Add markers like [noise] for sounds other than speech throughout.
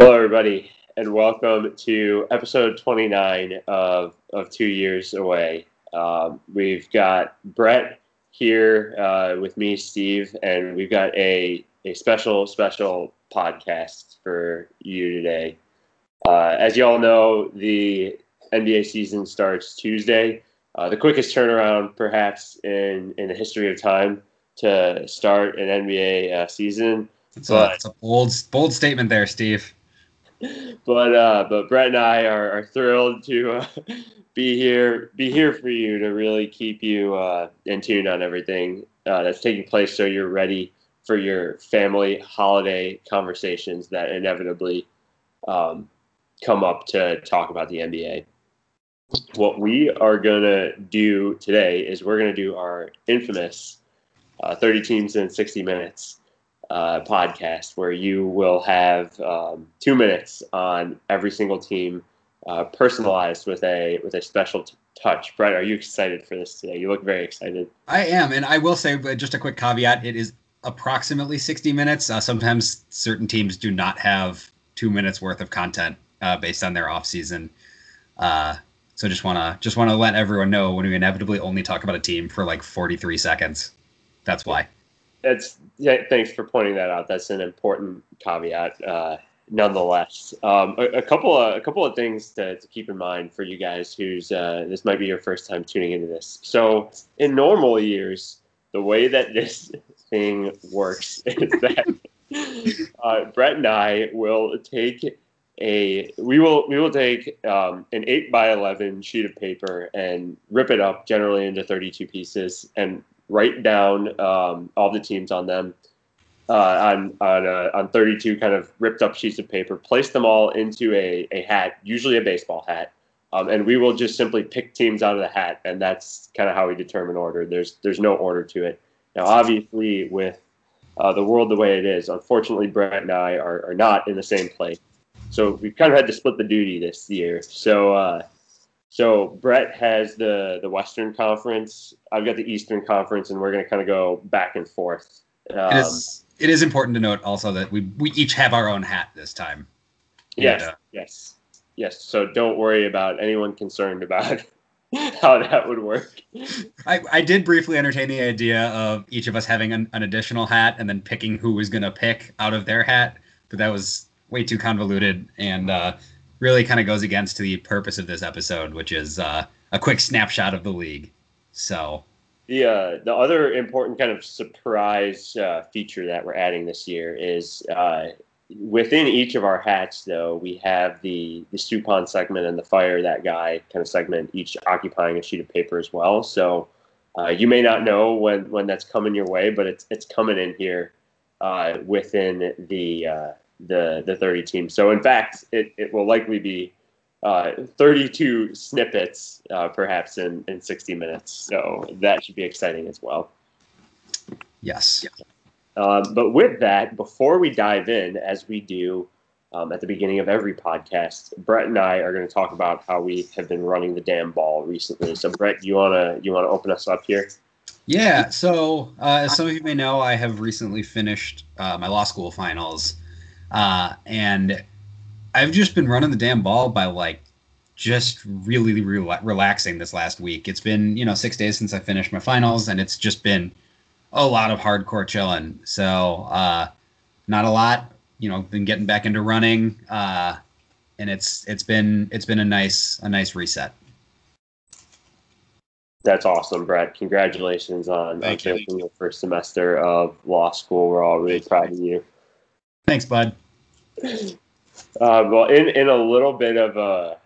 Hello, everybody, and welcome to episode 29 of, of Two Years Away. Um, we've got Brett here uh, with me, Steve, and we've got a, a special, special podcast for you today. Uh, as you all know, the NBA season starts Tuesday, uh, the quickest turnaround perhaps in, in the history of time to start an NBA uh, season. It's a, it's a bold, bold statement there, Steve. But uh, but Brett and I are, are thrilled to uh, [laughs] be here, be here for you to really keep you uh, in tune on everything uh, that's taking place, so you're ready for your family holiday conversations that inevitably um, come up to talk about the NBA. What we are gonna do today is we're gonna do our infamous uh, 30 teams in 60 minutes uh, podcast where you will have um, two minutes on every single team, uh, personalized with a with a special t- touch. Brett, are you excited for this today? You look very excited. I am, and I will say, but just a quick caveat: it is approximately 60 minutes. Uh, sometimes certain teams do not have two minutes worth of content uh, based on their off season. Uh, so just wanna just wanna let everyone know when we inevitably only talk about a team for like 43 seconds. That's why. That's yeah, thanks for pointing that out. That's an important caveat, uh, nonetheless. Um, a, a, couple of a couple of things to, to keep in mind for you guys who's uh, this might be your first time tuning into this. So in normal years, the way that this [laughs] thing works [laughs] is that [laughs] uh, Brett and I will take a we will we will take um, an eight by eleven sheet of paper and rip it up generally into thirty two pieces and write down um, all the teams on them uh, on on uh, on 32 kind of ripped up sheets of paper, place them all into a, a hat, usually a baseball hat, um, and we will just simply pick teams out of the hat, and that's kind of how we determine order. There's there's no order to it. Now, obviously, with uh, the world the way it is, unfortunately, Brett and I are, are not in the same place, so we've kind of had to split the duty this year. So uh, so Brett has the the Western Conference. I've got the Eastern Conference, and we're going to kind of go back and forth. Um, it, is, it is important to note also that we we each have our own hat this time. Yes, and, uh, yes, yes. So don't worry about anyone concerned about [laughs] how that would work. I, I did briefly entertain the idea of each of us having an, an additional hat and then picking who was going to pick out of their hat, but that was way too convoluted and. Uh, really kind of goes against the purpose of this episode, which is uh, a quick snapshot of the league. So the uh, the other important kind of surprise uh, feature that we're adding this year is uh, within each of our hats. Though we have the the Supon segment and the Fire That Guy kind of segment, each occupying a sheet of paper as well. So uh, you may not know when when that's coming your way, but it's it's coming in here uh, within the uh, the the 30 teams. So in fact, it, it will likely be uh, 32 snippets, uh, perhaps in, in 60 minutes. So that should be exciting as well. Yes. Um, but with that, before we dive in, as we do um, at the beginning of every podcast, Brett and I are going to talk about how we have been running the damn ball recently. So Brett, you wanna you wanna open us up here? Yeah. So uh, as some of you may know, I have recently finished uh, my law school finals. Uh, and I've just been running the damn ball by like just really re- relaxing this last week. It's been, you know, six days since I finished my finals, and it's just been a lot of hardcore chilling. So, uh, not a lot, you know, been getting back into running, uh, and it's it's been it's been a nice a nice reset. That's awesome, Brett. Congratulations on, on finishing your first semester of law school. We're all really proud of you. Thanks, bud. [clears throat] Uh, well, in in a little bit of a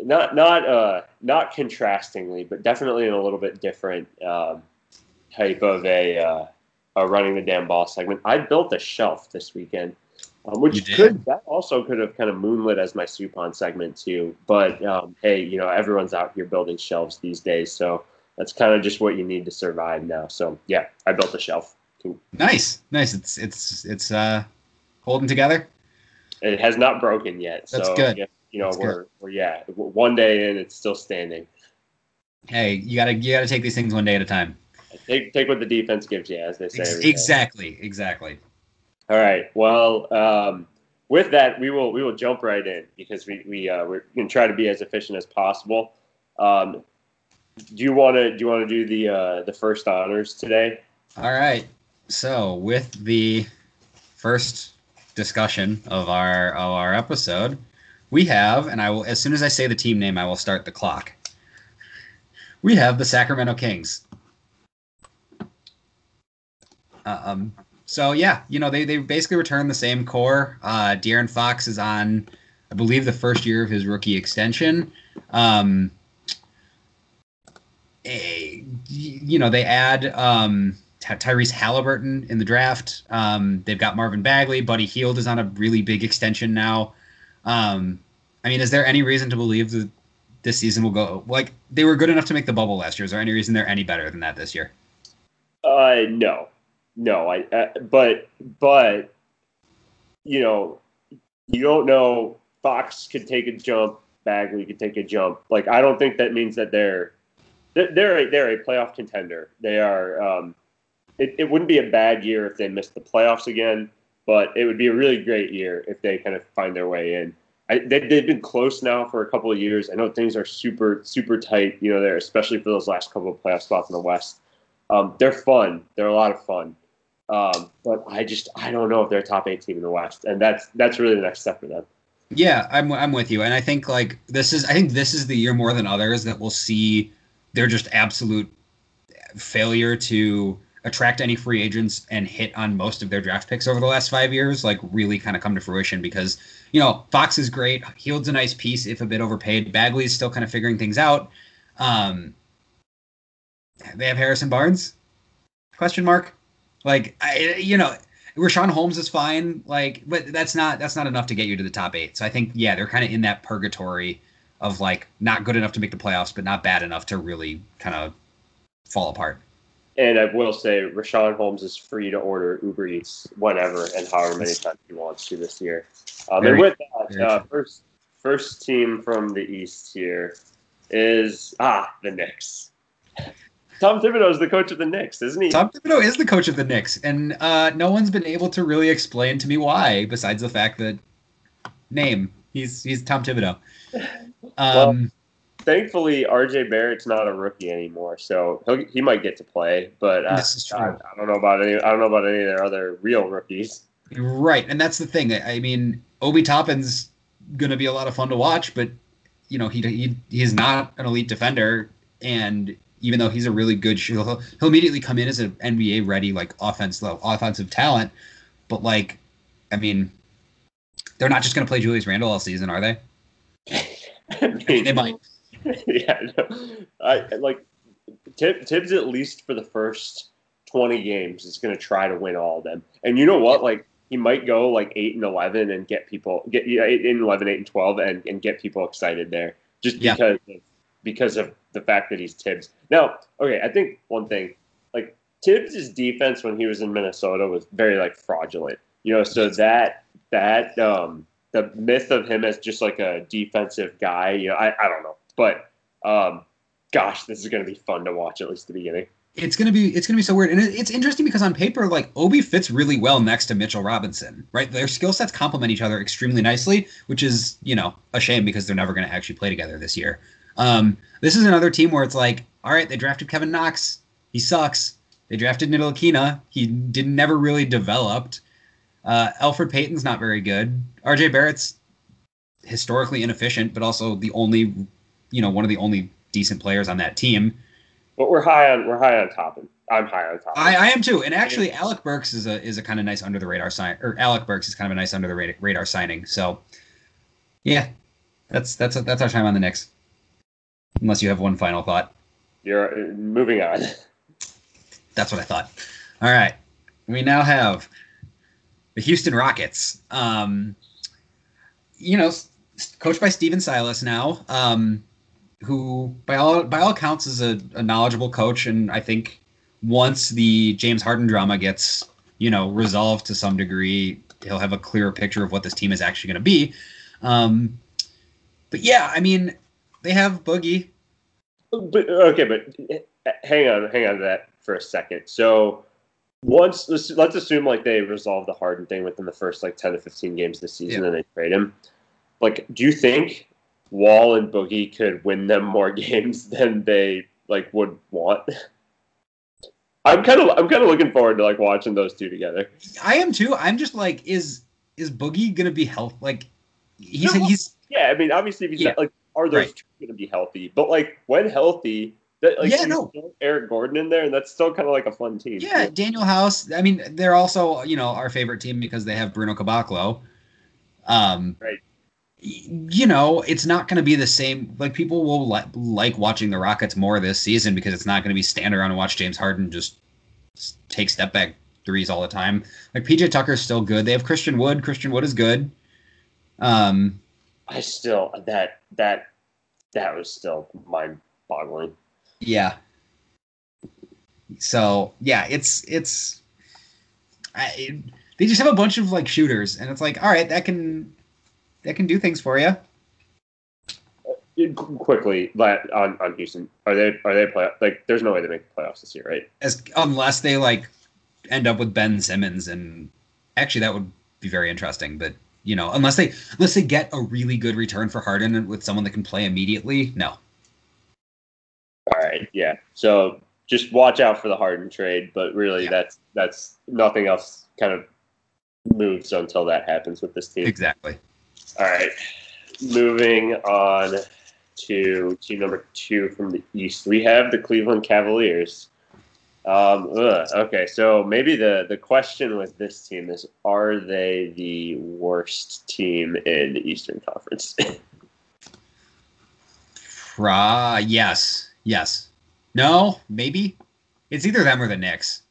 not not uh not contrastingly, but definitely in a little bit different um, type of a uh, a running the damn ball segment. I built a shelf this weekend, um, which could that also could have kind of moonlit as my Supon segment too. But um, hey, you know everyone's out here building shelves these days, so that's kind of just what you need to survive now. So yeah, I built a shelf. Cool. Nice, nice. It's it's it's uh holding together? It has not broken yet. That's so, good. You know, That's we're, good. we're yeah, one day in, it's still standing. Hey, you gotta you gotta take these things one day at a time. Take take what the defense gives you, as they say. exactly, exactly. All right. Well, um, with that, we will we will jump right in because we we uh, we're going to try to be as efficient as possible. Um, do you want to do you want to do the uh, the first honors today? All right. So with the first discussion of our of our episode, we have, and I will as soon as I say the team name, I will start the clock. We have the Sacramento Kings. Um, so yeah, you know they they basically return the same core. Uh, De'Aaron Fox is on, I believe, the first year of his rookie extension. Um, a, you know they add um, Tyrese Halliburton in the draft. Um, they've got Marvin Bagley. Buddy Hield is on a really big extension now. Um, I mean, is there any reason to believe that this season will go like they were good enough to make the bubble last year? Is there any reason they're any better than that this year? Uh, no, no, I, uh, but, but, you know, you don't know. Fox could take a jump. Bagley could take a jump. Like, I don't think that means that they're, they're a, they're a playoff contender. They are, um, it, it wouldn't be a bad year if they missed the playoffs again, but it would be a really great year if they kind of find their way in. I, they, have been close now for a couple of years. I know things are super, super tight, you know, there, especially for those last couple of playoff spots in the West. Um, they're fun. They're a lot of fun. Um, but I just I don't know if they're a top eight team in the West, and that's that's really the next step for them. Yeah, I'm I'm with you, and I think like this is I think this is the year more than others that we'll see their just absolute failure to attract any free agents and hit on most of their draft picks over the last five years, like really kind of come to fruition because you know Fox is great, Hield's a nice piece if a bit overpaid. Bagley's still kind of figuring things out. Um, they have Harrison Barnes? Question mark. Like I, you know, Richaun Holmes is fine, like, but that's not that's not enough to get you to the top eight. So I think yeah, they're kind of in that purgatory of like not good enough to make the playoffs, but not bad enough to really kind of fall apart. And I will say, Richaun Holmes is free to order Uber Eats whenever and however many times he wants to this year. Um, and with that, uh, first first team from the East here is ah the Knicks. Tom Thibodeau is the coach of the Knicks, isn't he? Tom Thibodeau is the coach of the Knicks, and uh, no one's been able to really explain to me why, besides the fact that name he's he's Tom Thibodeau. [laughs] Um, well, thankfully, RJ Barrett's not a rookie anymore, so he might get to play. But uh, this is true. I, I, don't know about any. I don't know about any of their other real rookies. Right, and that's the thing. I mean, Obi Toppin's going to be a lot of fun to watch, but you know, he he he's not an elite defender, and even though he's a really good he'll, he'll immediately come in as an NBA ready like offensive offensive talent. But like, I mean, they're not just going to play Julius Randle all season, are they? [laughs] I mean, they might. [laughs] Yeah, no. I like Tibbs at least for the first twenty games is going to try to win all of them. And you know what? Like he might go like eight and eleven and get people get yeah, eight and 11, 8 and twelve and, and get people excited there just because of, because of the fact that he's Tibbs. Now, okay, I think one thing, like Tibbs' defense when he was in Minnesota was very like fraudulent. You know, so that that um the myth of him as just like a defensive guy, you know, I, I don't know. But um gosh, this is gonna be fun to watch at least the beginning. It's gonna be it's gonna be so weird, and it's interesting because on paper, like Obi fits really well next to Mitchell Robinson, right? Their skill sets complement each other extremely nicely, which is you know a shame because they're never gonna actually play together this year. Um, this is another team where it's like, all right, they drafted Kevin Knox. He sucks. They drafted Ntilikina. He did never really developed. Uh, Elfrid Payton's not very good. RJ Barrett's historically inefficient, but also the only, you know, one of the only decent players on that team. But we're high on we're high on top. I'm high on top. I, I am too. And actually, Alec Burks is a is a kind of nice under the radar sign. Or Alec Burks is kind of a nice under the radar signing. So, yeah, that's that's that's our time on the Knicks. Unless you have one final thought. You're moving on. That's what I thought. All right. We now have the Houston Rockets. Um, you know, coached by Stephen Silas now, um, who by all by all accounts is a, a, knowledgeable coach, and I think once the James Harden drama gets you know resolved to some degree, he'll have a clearer picture of what this team is actually going to be. Um, but yeah, I mean, they have Boogie. But okay, but hang on, hang on to that for a second. So once let's, let's assume like they resolve the Harden thing within the first like ten to fifteen games this season, Yeah. and they trade him. Like, do you think Wall and Boogie could win them more [laughs] games than they like would want? I'm kind of I'm kind of looking forward to like watching those two together. I am too. I'm just like, is is Boogie gonna be healthy? Like, he's No. he's Yeah, I mean, obviously, if he's Yeah. not, like, are those Right. two going to be healthy? But like when healthy, that like Yeah, no. Eric Gordon in there, and that's still kind of like a fun team. yeah, Danuel House. I mean, they're also you know our favorite team because they have Bruno Caboclo. Um, Right. You know, it's not going to be the same. Like people will li- like watching the Rockets more this season because it's not going to be stand around and watch James Harden just take step back threes all the time. Like PJ Tucker's still good. They have Christian Wood. Christian Wood is good. Um, I still that that that was still mind-boggling. Yeah. So yeah, it's it's. I, they just have a bunch of like shooters, and it's like, all right, that can that can do things for you. Uh, quickly, but on, on Houston, are they are they play like? There's no way they make the playoffs this year, right? As unless they like end up with Ben Simmons, and actually that would be very interesting. But you know, unless they unless they get a really good return for Harden with someone that can play immediately, no. All right, yeah. So just watch out for the Harden trade, but really, Yeah. that's that's nothing else. Kind of moves until that happens with this team. Exactly. All right. Moving on to team number two from the East, we have the Cleveland Cavaliers. Um, ugh, okay, so maybe the, the question with this team is are they the worst team in the Eastern Conference? [laughs] Pra yes, yes, no, maybe it's either them or the Knicks.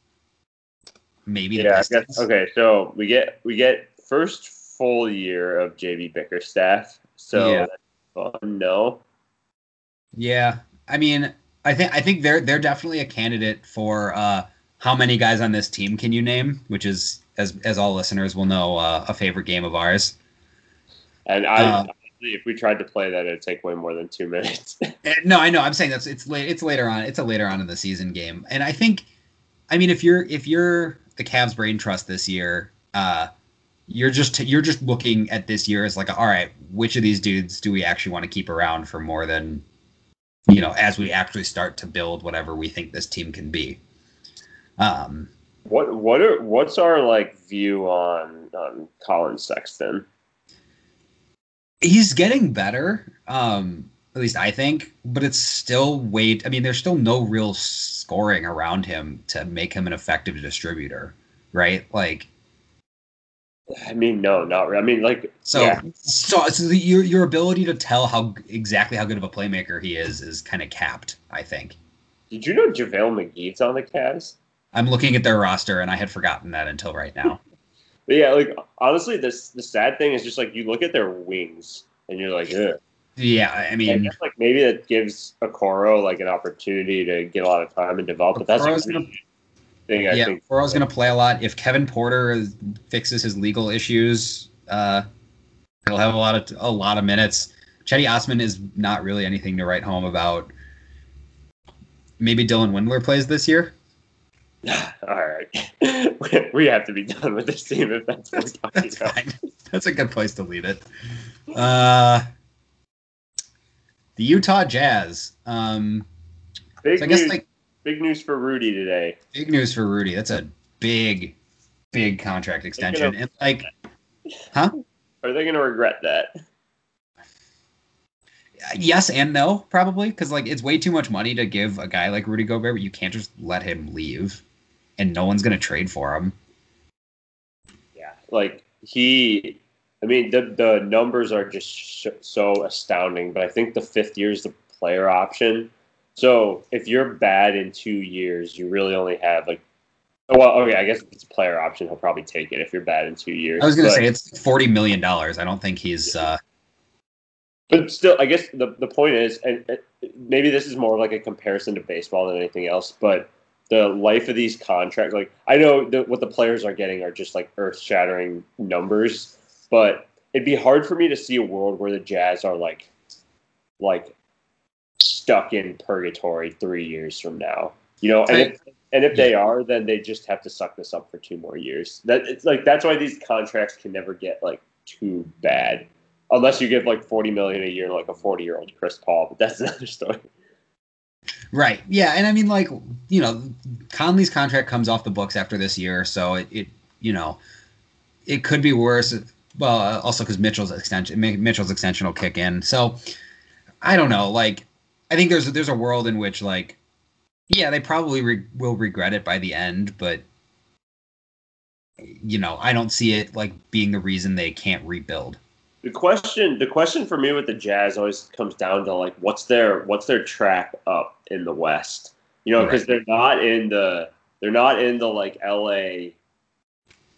Maybe the yeah, guess, okay, so we get we get first full year of JB Bickerstaff. So Yeah. fun, no. Yeah, I mean, I think I think they're they're definitely a candidate for uh, how many guys on this team can you name, which is as as all listeners will know uh, a favorite game of ours. And I Uh, if we tried to play that it'd take way more than two [laughs] minutes. Eh, No, I know. I'm saying that's it's late. It's later on. It's a later on in the season game, and I think, I mean, if you're if you're the Cavs brain trust this year, uh, you're just you're just looking at this year as like, all right, which of these dudes do we actually want to keep around for more than, you know, as we actually start to build whatever we think this team can be. Um, What what are what's our like view on on Collin Sexton? he's getting better. Um, at least I think, but it's still way. I mean, there's still no real scoring around him to make him an effective distributor, right? Like, I mean, no, not really. I mean, like, so yeah, so, so the, your your ability to tell how exactly how good of a playmaker he is is kind of capped. I think. did you know JaVale McGee's on the Cavs? I'm looking at their roster, and I had forgotten that until right now. [laughs] But yeah, like honestly, this the sad thing is just like you look at their wings and you're like, Ugh. yeah, I I mean, guess like maybe that gives Okoro like an opportunity to get a lot of time and develop. But that's Okoro's a gonna- thing I yeah, think. Going to play a lot. If Kevin Porter is, fixes his legal issues, uh, he'll have a lot of a lot of minutes. Cedi Osman is not really anything to write home about. Maybe Dylan Windler plays this year. [laughs] All right, [laughs] we have to be done with this team if that's what we're [laughs] talking That's about. fine. That's a good place to leave it. Uh, the Utah Jazz. Um, Big so I guess news, like big news for Rudy today. big news for Rudy. That's a big, big contract extension. And like, huh? Are they going to regret that? Yes and no, probably, because like it's way too much money to give a guy like Rudy Gobert, but you can't just let him leave, and no one's gonna trade for him. Yeah, like he. I mean, the the numbers are just sh- so astounding. But I think the fifth year is the player option. So if you're bad in two years, you really only have like. Well, okay, I guess if it's a player option, he'll probably take it if you're bad in two years. I was gonna say it's forty million dollars. I don't think he's. uh but still, I guess the the point is, and and maybe this is more like a comparison to baseball than anything else, but the life of these contracts, like I know that what the players are getting are just like earth shattering numbers, but it'd be hard for me to see a world where the Jazz are like, like stuck in purgatory three years from now. You know, and if, And if they are, then they just have to suck this up for two more years. That it's like that's why these contracts can never get like too bad, unless you give like forty million a year, like a forty-year-old Chris Paul. But that's [laughs] another story. Right. Yeah, and I mean, like you know, Conley's contract comes off the books after this year, so it, it you know, it could be worse. Well, uh, also because Mitchell's extension, Mitchell's extension will kick in. So I don't know. Like, I think there's there's a world in which like, yeah, they probably re- will regret it by the end, but you know, I don't see it like being the reason they can't rebuild. The question, the question for me with the Jazz always comes down to like, what's their what's their track up in the West? You know, because right. they're not in the they're not in the like L.A.,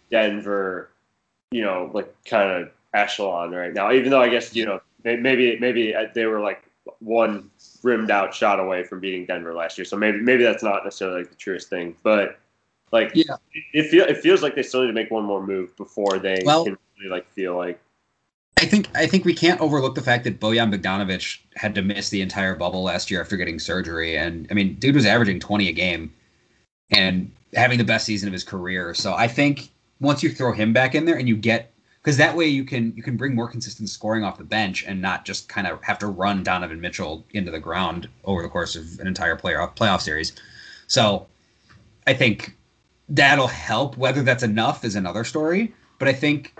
Denver, you know, like kind of echelon right now. Even though I guess you know maybe maybe uh, they were like one rimmed out shot away from beating Denver last year, so maybe maybe that's not necessarily like the truest thing, but like yeah, it, feel, it feels like they still need to make one more move before they well, can really like feel like I think I think we can't overlook the fact that Bojan Bogdanovic had to miss the entire bubble last year after getting surgery, and I mean, dude was averaging twenty a game and having the best season of his career. So I think once you throw him back in there and you get because that way you can you can bring more consistent scoring off the bench and not just kind of have to run Donovan Mitchell into the ground over the course of an entire playoff playoff series. So I think that'll help. Whether that's enough is another story. But I think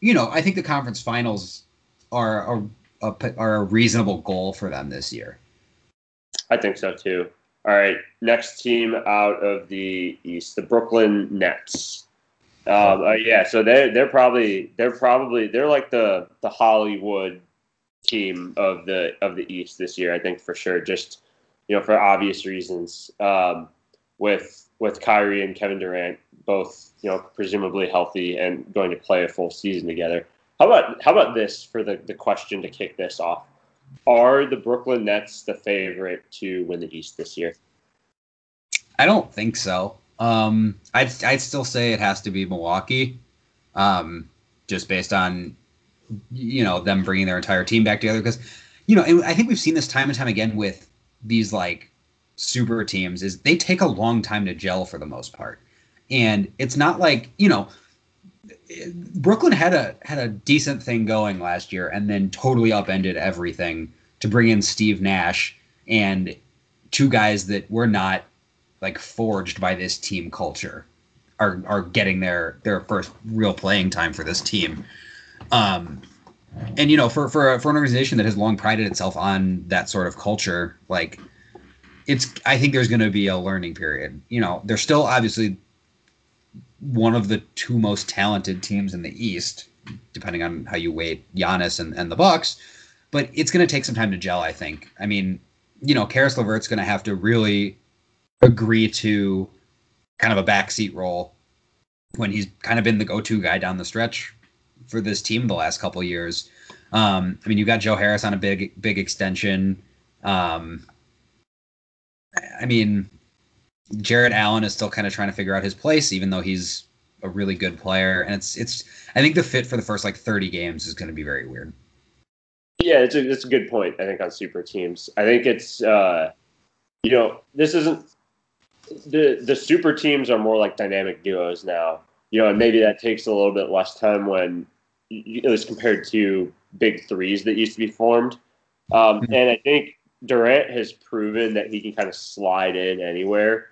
you know, I think the conference finals are a, a, are a reasonable goal for them this year. I think so too. All right, next team out of the East, the Brooklyn Nets. Um, uh, yeah, so they they're probably they're probably they're like the the Hollywood team of the of the East this year. I think for sure, just you know for obvious reasons. Um, with with Kyrie and Kevin Durant both you know presumably healthy and going to play a full season together. How about how about this for the, the question to kick this off? Are the Brooklyn Nets the favorite to win the East this year? I don't think so. Um, I'd I'd still say it has to be Milwaukee, um, just based on you know them bringing their entire team back together. Because you know, and I think we've seen this time and time again with these like super teams is they take a long time to gel for the most part. And it's not like, you know, Brooklyn had a had a decent thing going last year and then totally upended everything to bring in Steve Nash and two guys that were not like forged by this team culture are are getting their their first real playing time for this team. Um and you know for for for an organization that has long prided itself on that sort of culture like it's I think there's going to be a learning period. You know, they're still obviously one of the two most talented teams in the East, depending on how you weight Giannis and, and the Bucks. But it's going to take some time to gel. I think. I mean, you know, Caris LeVert's going to have to really agree to kind of a backseat role when he's kind of been the go-to guy down the stretch for this team the last couple years. Um, I mean, you got Joe Harris on a big, big extension. Um, I mean, Jarrett Allen is still kind of trying to figure out his place, even though he's a really good player. And it's it's I think the fit for the first like 30 games is going to be very weird. Yeah, it's a it's a good point. I think on super teams, I think it's uh, you know this isn't the the super teams are more like dynamic duos now. You know, and maybe that takes a little bit less time when at least compared to big threes that used to be formed. Um, mm-hmm. and I think Durant has proven that he can kind of slide in anywhere.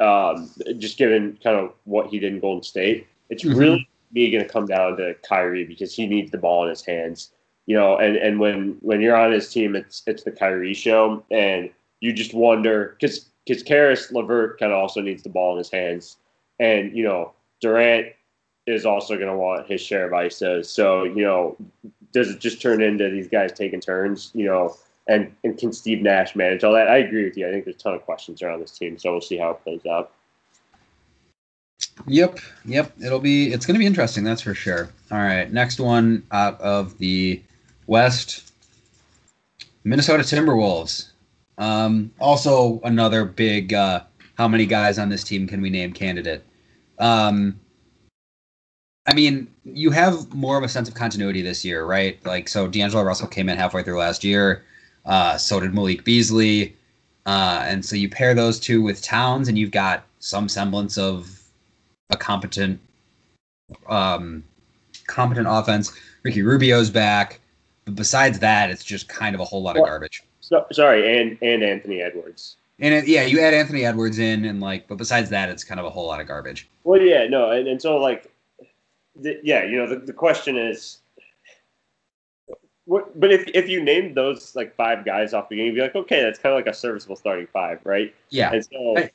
Um, just given kind of what he did in Golden State, it's mm-hmm. really me going to come down to Kyrie because he needs the ball in his hands. You know, and, and when when you're on his team, it's it's the Kyrie show, and you just wonder because because Caris LeVert kind of also needs the ball in his hands, and you know Durant is also going to want his share of ISOs. So you know, does it just turn into these guys taking turns? You know, and, and can Steve Nash manage all that? I agree with you. I think there's a ton of questions around this team, so we'll see how it plays out. Yep, yep. It'll be it's going to be interesting, that's for sure. All right, next one out of the West, Minnesota Timberwolves. Um, also another big. Uh, how many guys on this team can we name candidate? Um, I mean, you have more of a sense of continuity this year, right? Like, so D'Angelo Russell came in halfway through last year. Uh, so did Malik Beasley. Uh, and so you pair those two with Towns, and you've got some semblance of a competent um, competent offense. Ricky Rubio's back. But besides that, it's just kind of a whole lot of garbage. So, sorry, and and Anthony Edwards. And it, yeah, you add Anthony Edwards in, and like, but besides that, it's kind of a whole lot of garbage. Well, yeah, no, and, and so like, the, yeah, you know, the, the question is, what, but if if you named those like five guys off the game, you'd be like, okay, that's kind of like a serviceable starting five, right? Yeah. And so,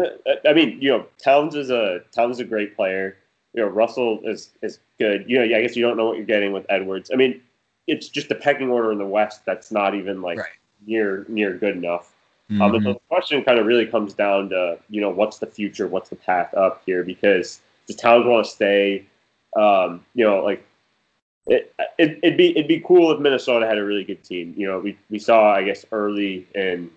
I, I mean, you know, Towns is a Towns is a great player. You know, Russell is is good. You know, yeah, I guess you don't know what you're getting with Edwards. I mean, it's just the pecking order in the West that's not even like right. near near good enough. Mm-hmm. Um, but the question kind of really comes down to you know what's the future, what's the path up here? Because the Towns want to stay. Um, you know, like it, it, would be it'd be cool if Minnesota had a really good team. You know, we we saw I guess early in,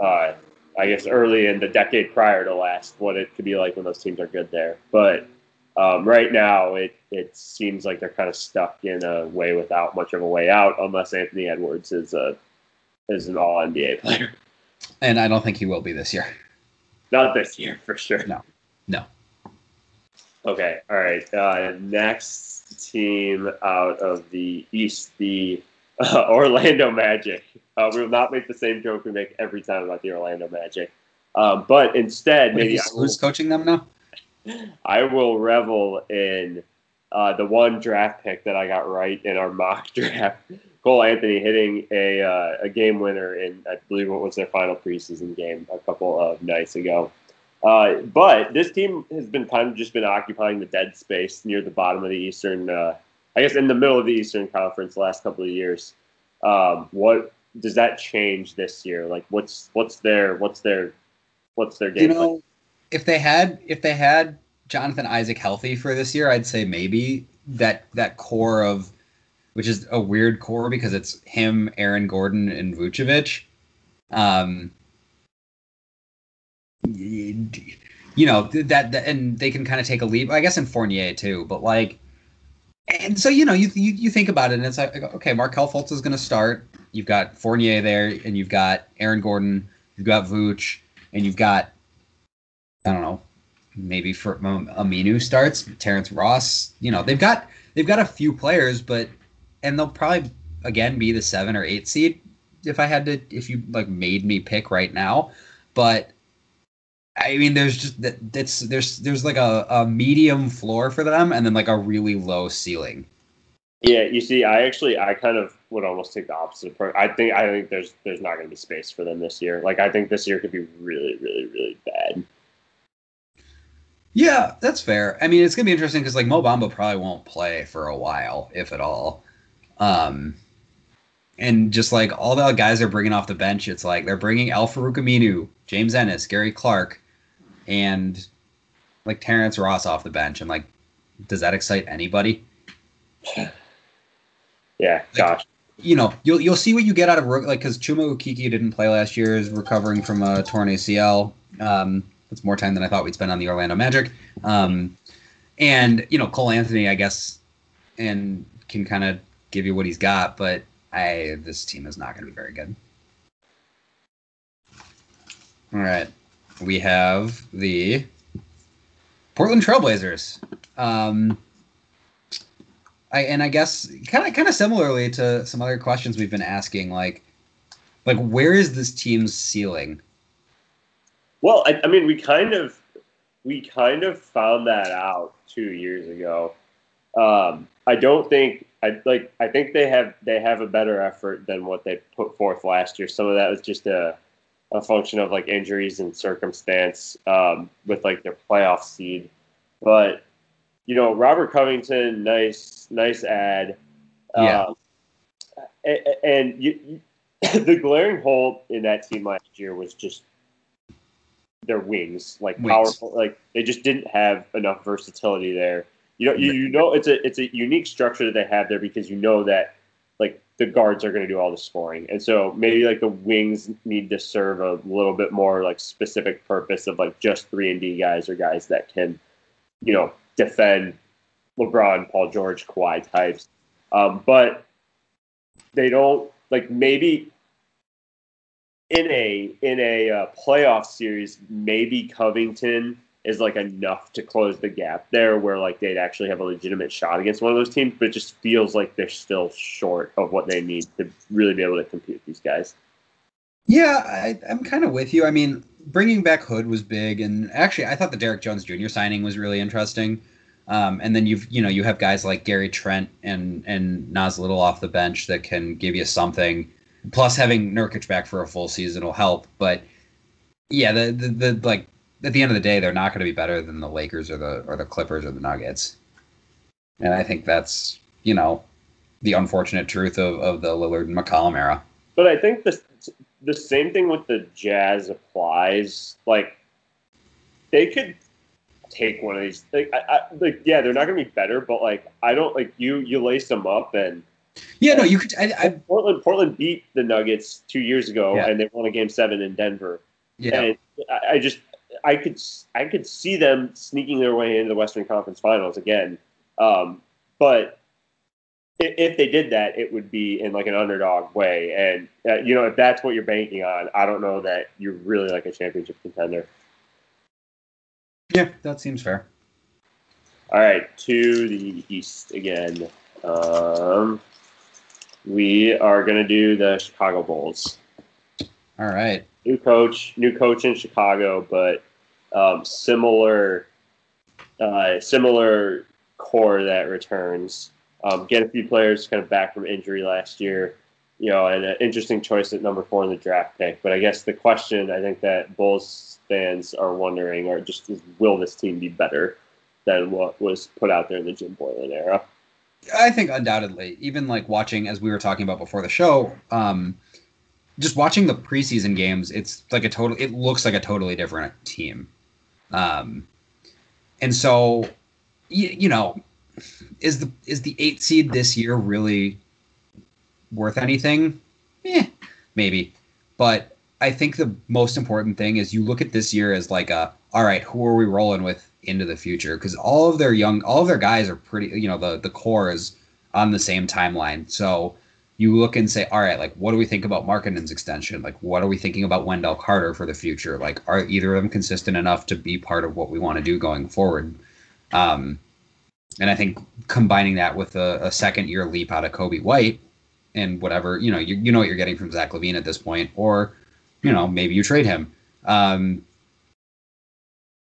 uh, I guess early in the decade prior to last what it could be like when those teams are good there. But um, right now, it it seems like they're kind of stuck in a way without much of a way out, unless Anthony Edwards is a is an All NBA [laughs] player. And I don't think he will be this year. Not this year, for sure. No, no. Okay, all right. Uh, next team out of the East, the uh, [laughs] Orlando Magic. Uh, we will not make the same joke we make every time about the Orlando Magic, um, but instead, maybe who's, who's coaching them now? I will revel in uh, the one draft pick that I got right in our mock [laughs] draft. Cole Anthony hitting a uh, a game winner in I believe what was their final preseason game a couple of nights ago. Uh, but this team has been kind of just been occupying the dead space near the bottom of the Eastern, uh, I guess in the middle of the Eastern Conference the last couple of years. Um, what does that change this year? Like, what's what's their what's their what's their game? You know, plan? If they had if they had Jonathan Isaac healthy for this year, I'd say maybe that that core of which is a weird core because it's him, Aaron Gordon, and Vucevic. Um, you know that, that and they can kind of take a leap. I guess in Fournier too, but like, and so you know you you, you think about it, and it's like okay, Markelle Fultz is going to start. You've got Fournier there, and you've got Aaron Gordon, you've got Vooch, and you've got I don't know, maybe for Aminu starts, Terrence Ross. You know they've got they've got a few players, but and they'll probably again be the seven or eight seed if I had to if you like made me pick right now. But I mean, there's just that that's there's there's like a, a medium floor for them, and then like a really low ceiling. Yeah, you see, I actually I kind of would almost take the opposite approach. I think I think there's there's not going to be space for them this year. Like I think this year could be really really really bad. Yeah, that's fair. I mean, it's gonna be interesting because like Mo Bamba probably won't play for a while, if at all. Um, and just like all the guys are bringing off the bench, it's like they're bringing Al-Farouq Aminu, James Ennis, Gary Clark, and like Terrence Ross off the bench. And like, does that excite anybody? [laughs] Yeah, gosh. You know, you'll you'll see what you get out of like because Chuma Okeke didn't play last year, is recovering from a torn ACL. Um, it's more time than I thought we'd spend on the Orlando Magic. Um, and you know, Cole Anthony, I guess, and can kind of give you what he's got, but I this team is not going to be very good. All right, we have the Portland Trailblazers. Um, I and I guess kind of kind of similarly to some other questions we've been asking, like like where is this team's ceiling? Well, I, I mean, we kind of we kind of found that out two years ago. Um, I don't think I like. I think they have they have a better effort than what they put forth last year. Some of that was just a a function of like injuries and circumstance um, with like their playoff seed. But you know, Robert Covington, nice nice ad. Yeah. Um, and, and you, you, [coughs] the glaring hole in that team last year was just their wings, like wings. powerful. Like they just didn't have enough versatility there. You know, you, you know it's a it's a unique structure that they have there because you know that like the guards are going to do all the scoring, and so maybe like the wings need to serve a little bit more like specific purpose of like just three and D guys or guys that can, you know, defend LeBron, Paul George, Kawhi types, um, but they don't like maybe in a in a uh, playoff series, maybe Covington is like enough to close the gap there, where like they'd actually have a legitimate shot against one of those teams. But it just feels like they're still short of what they need to really be able to compete with these guys. Yeah, I, I'm kind of with you. I mean, bringing back Hood was big, and actually, I thought the Derrick Jones Jr. signing was really interesting. Um, and then you've you know you have guys like Gary Trent and and Nas Little off the bench that can give you something. Plus, having Nurkic back for a full season will help. But yeah, the the, the like at the end of the day, they're not going to be better than the Lakers or the or the Clippers or the Nuggets. And I think that's you know the unfortunate truth of, of the Lillard and McCollum era. But I think the the same thing with the Jazz applies. Like they could take one of these. Like, I, I, like yeah, they're not going to be better, but like I don't like you. You lace them up and yeah, no, you could. I, I, Portland Portland beat the Nuggets two years ago, yeah. and they won a game seven in Denver. Yeah, and I, I just I could I could see them sneaking their way into the Western Conference Finals again. Um, but if they did that, it would be in like an underdog way, and uh, you know if that's what you're banking on, I don't know that you're really like a championship contender. Yeah, that seems fair. All right, to the east again. Um, we are going to do the Chicago Bulls. All right. New coach, new coach in Chicago, but um, similar, uh, similar core that returns. Um, get a few players kind of back from injury last year, you know, and an interesting choice at number four in the draft pick. But I guess the question I think that Bulls fans are wondering or just is, will this team be better than what was put out there in the Jim Boylen era? I think undoubtedly, even like watching as we were talking about before the show, um, just watching the preseason games, it's like a total. It looks like a totally different team, um, and so you, you know, is the is the eight seed this year really worth anything? Eh, maybe, but I think the most important thing is you look at this year as like a all right, who are we rolling with into the future because all of their young, all of their guys are pretty. You know, the the core is on the same timeline. So you look and say, all right, like what do we think about Markkanen's extension? Like what are we thinking about Wendell Carter for the future? Like are either of them consistent enough to be part of what we want to do going forward? Um, and I think combining that with a, a second year leap out of Coby White and whatever, you know, you, you know what you're getting from Zach LaVine at this point, or, you know, maybe you trade him. Um,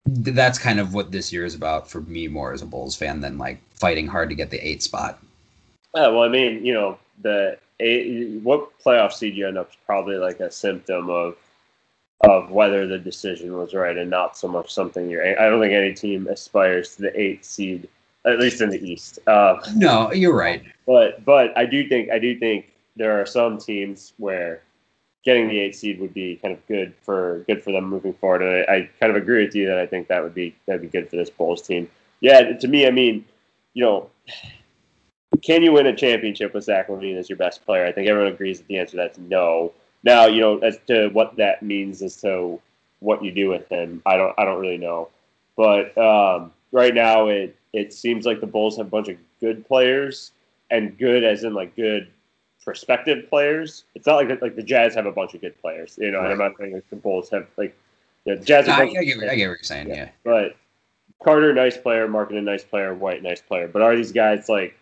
that's kind of what this year is about for me more as a Bulls fan than like fighting hard to get the eight spot. Yeah, well, I mean, you know, the eight, what playoff seed you end up is probably like a symptom of of whether the decision was right and not so much something you're. I don't think any team aspires to the eight seed, at least in the East. Uh, no, you're right. But but I do think I do think there are some teams where getting the eight seed would be kind of good for good for them moving forward. And I, I, kind of agree with you that I think that would be that'd be good for this Bulls team. Yeah, to me, I mean, you know, can you win a championship with Zach LaVine as your best player? I think everyone agrees that the answer to that's no. Now, you know, as to what that means as to what you do with him, I don't I don't really know. But um, right now, it it seems like the Bulls have a bunch of good players, and good as in like good prospective players. It's not like like the Jazz have a bunch of good players, you know. Right. I'm not saying like the Bulls have like the Jazz. I, I, get, I, get, what you're saying. Yeah. yeah. but Carter, nice player. Markkanen, nice player. White, nice player. But are these guys like,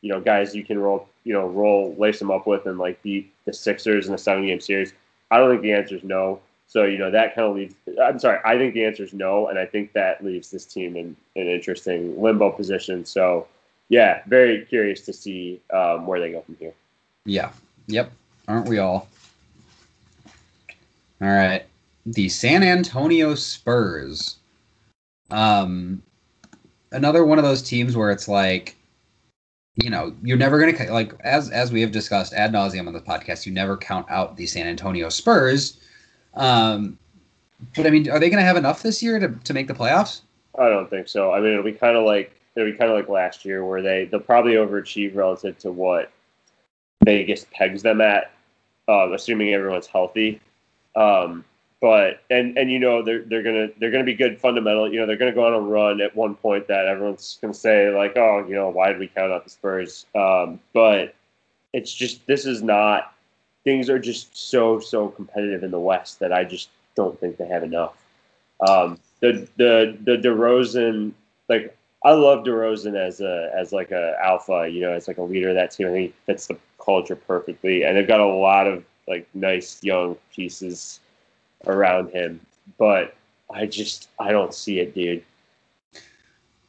you know, guys you can roll, you know, roll, lace them up with, and like beat the Sixers in a seven game series? I don't think the answer is no. So you know that kind of leaves. I'm sorry. I think the answer is no, and I think that leaves this team in an interesting limbo position. So yeah, very curious to see um, where they go from here. Yeah. Yep. Aren't we all? All right. The San Antonio Spurs. Um, another one of those teams where it's like, you know, you're never gonna like as as we have discussed ad nauseum on the podcast. You never count out the San Antonio Spurs. Um, but I mean, are they going to have enough this year to, to make the playoffs? I don't think so. I mean, it'll be kind of like it'll be kind of like last year, where they they'll probably overachieve relative to what Vegas pegs them at, um, assuming everyone's healthy. Um, but and and you know they're they're gonna they're gonna be good fundamental. You know they're gonna go on a run at one point that everyone's gonna say like, oh, you know, why did we count out the Spurs? Um, but it's just this is not things are just so so competitive in the West that I just don't think they have enough. Um, the the the DeRozan like I love DeRozan as a as like a alpha, you know, as like a leader of that team. I think fits the culture perfectly, and they've got a lot of like nice young pieces around him. But I just I don't see it, dude.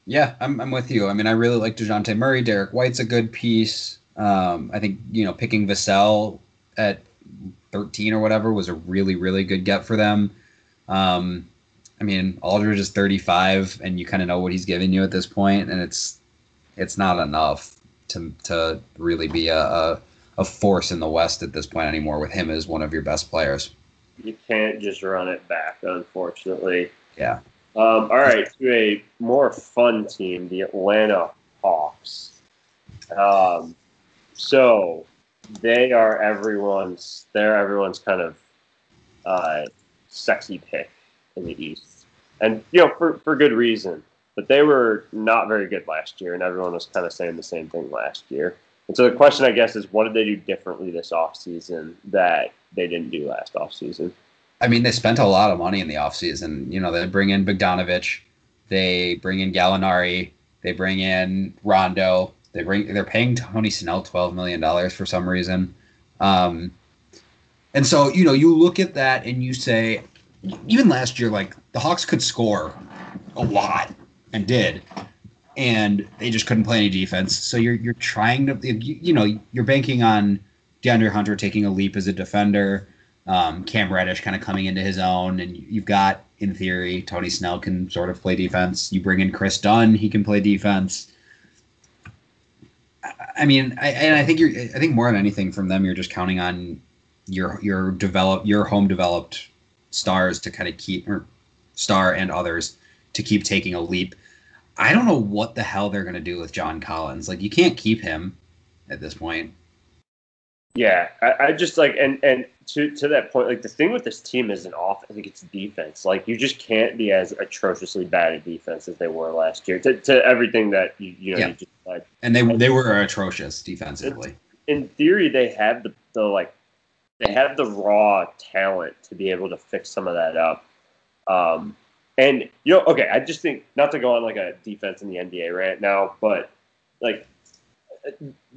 Yeah, I'm, I'm with you. I mean, I really like Dejounte Murray. Derrick White's a good piece. Um, I think, you know, picking Vassell at 13 or whatever was a really, really good get for them. Um, I mean, Aldridge is 35, and you kind of know what he's giving you at this point, and it's it's not enough to to really be a, a, a force in the West at this point anymore. With him as one of your best players, you can't just run it back, unfortunately. Yeah. Um, all right, to a more fun team, the Atlanta Hawks. Um, so they are everyone's. They're everyone's kind of uh, sexy pick in the East, and you know for for good reason. But they were not very good last year, and everyone was kind of saying the same thing last year. And so the question, I guess, is what did they do differently this offseason that they didn't do last offseason? I mean, they spent a lot of money in the offseason. You know, they bring in Bogdanovich, they bring in Gallinari, they bring in Rondo, they bring they're paying Tony Snell twelve million dollars for some reason. Um, and so, you know, you look at that and you say, even last year, like the Hawks could score a lot and did, and they just couldn't play any defense. So you're you're trying to, you, know, you're banking on DeAndre Hunter taking a leap as a defender um, Cam Reddish kind of coming into his own, and you've got, in theory, Tony Snell can sort of play defense. You bring in Kris Dunn, he can play defense. I mean, I, and I think you're. I think more than anything from them, you're just counting on your your develop your home developed stars to kind of keep or star and others to keep taking a leap. I don't know what the hell they're going to do with John Collins. Like you can't keep him at this point. Yeah, I, I, just like and and to to that point, like the thing with this team isn't off. I think it's defense. Like you just can't be as atrociously bad at defense as they were last year. To, to everything that you you know yeah. you just said. And they they were atrocious defensively. In theory, they have the the like they have the raw talent to be able to fix some of that up. Um, and you know, okay, I just think not to go on like a defense in the NBA right now, but like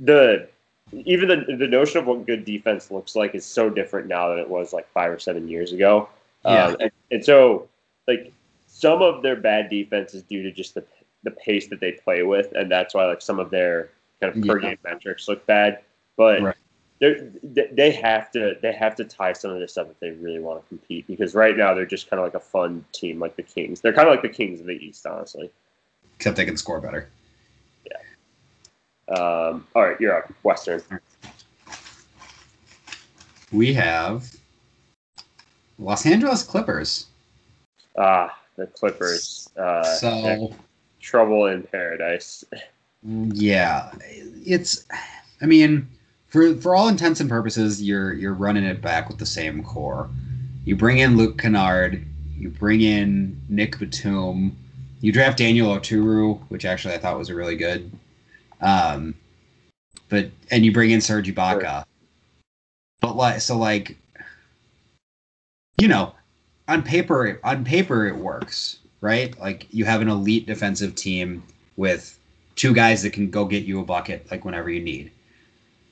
the even the, the notion of what good defense looks like is so different now than it was like five or seven years ago. Yeah. Um, and, and, so, like, some of their bad defense is due to just the, the pace that they play with, and that's why like some of their kind of per yeah. game metrics look bad. But right. They have to they have to tie some of this up if they really want to compete because right now they're just kind of like a fun team like the Kings. They're kind of like the Kings of the East, honestly. Except they can score better. Yeah. Um, all right, you're up. Western. We have Los Angeles Clippers. Ah, the Clippers. Uh, so trouble in paradise. [laughs] Yeah, it's. I mean, for for all intents and purposes, you're you're running it back with the same core. You bring in Luke Kennard. You bring in Nick Batum. You draft Daniel Oturu, which actually I thought was a really good um, but and you bring in Serge Ibaka. Sure. But like so like you know, on paper on paper it works, right? Like you have an elite defensive team with two guys that can go get you a bucket like whenever you need.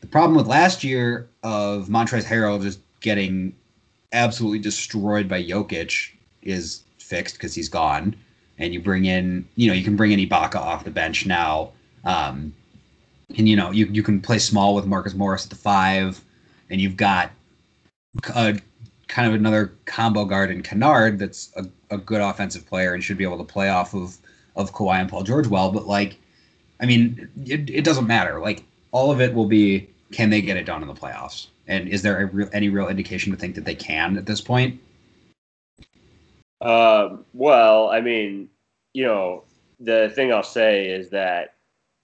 The problem with last year of Montrezl Harrell just getting absolutely destroyed by Jokic is fixed because he's gone. And you bring in, you know, you can bring in Ibaka off the bench now um, and you know, you you can play small with Marcus Morris at the five, and you've got a kind of another combo guard in Kennard that's a, a good offensive player and should be able to play off of of Kawhi and Paul George well. But like, I mean, it, it doesn't matter. Like, all of it will be can they get it done in the playoffs? And is there real, any real indication to think that they can at this point? Um, well, I mean, you know, the thing I'll say is that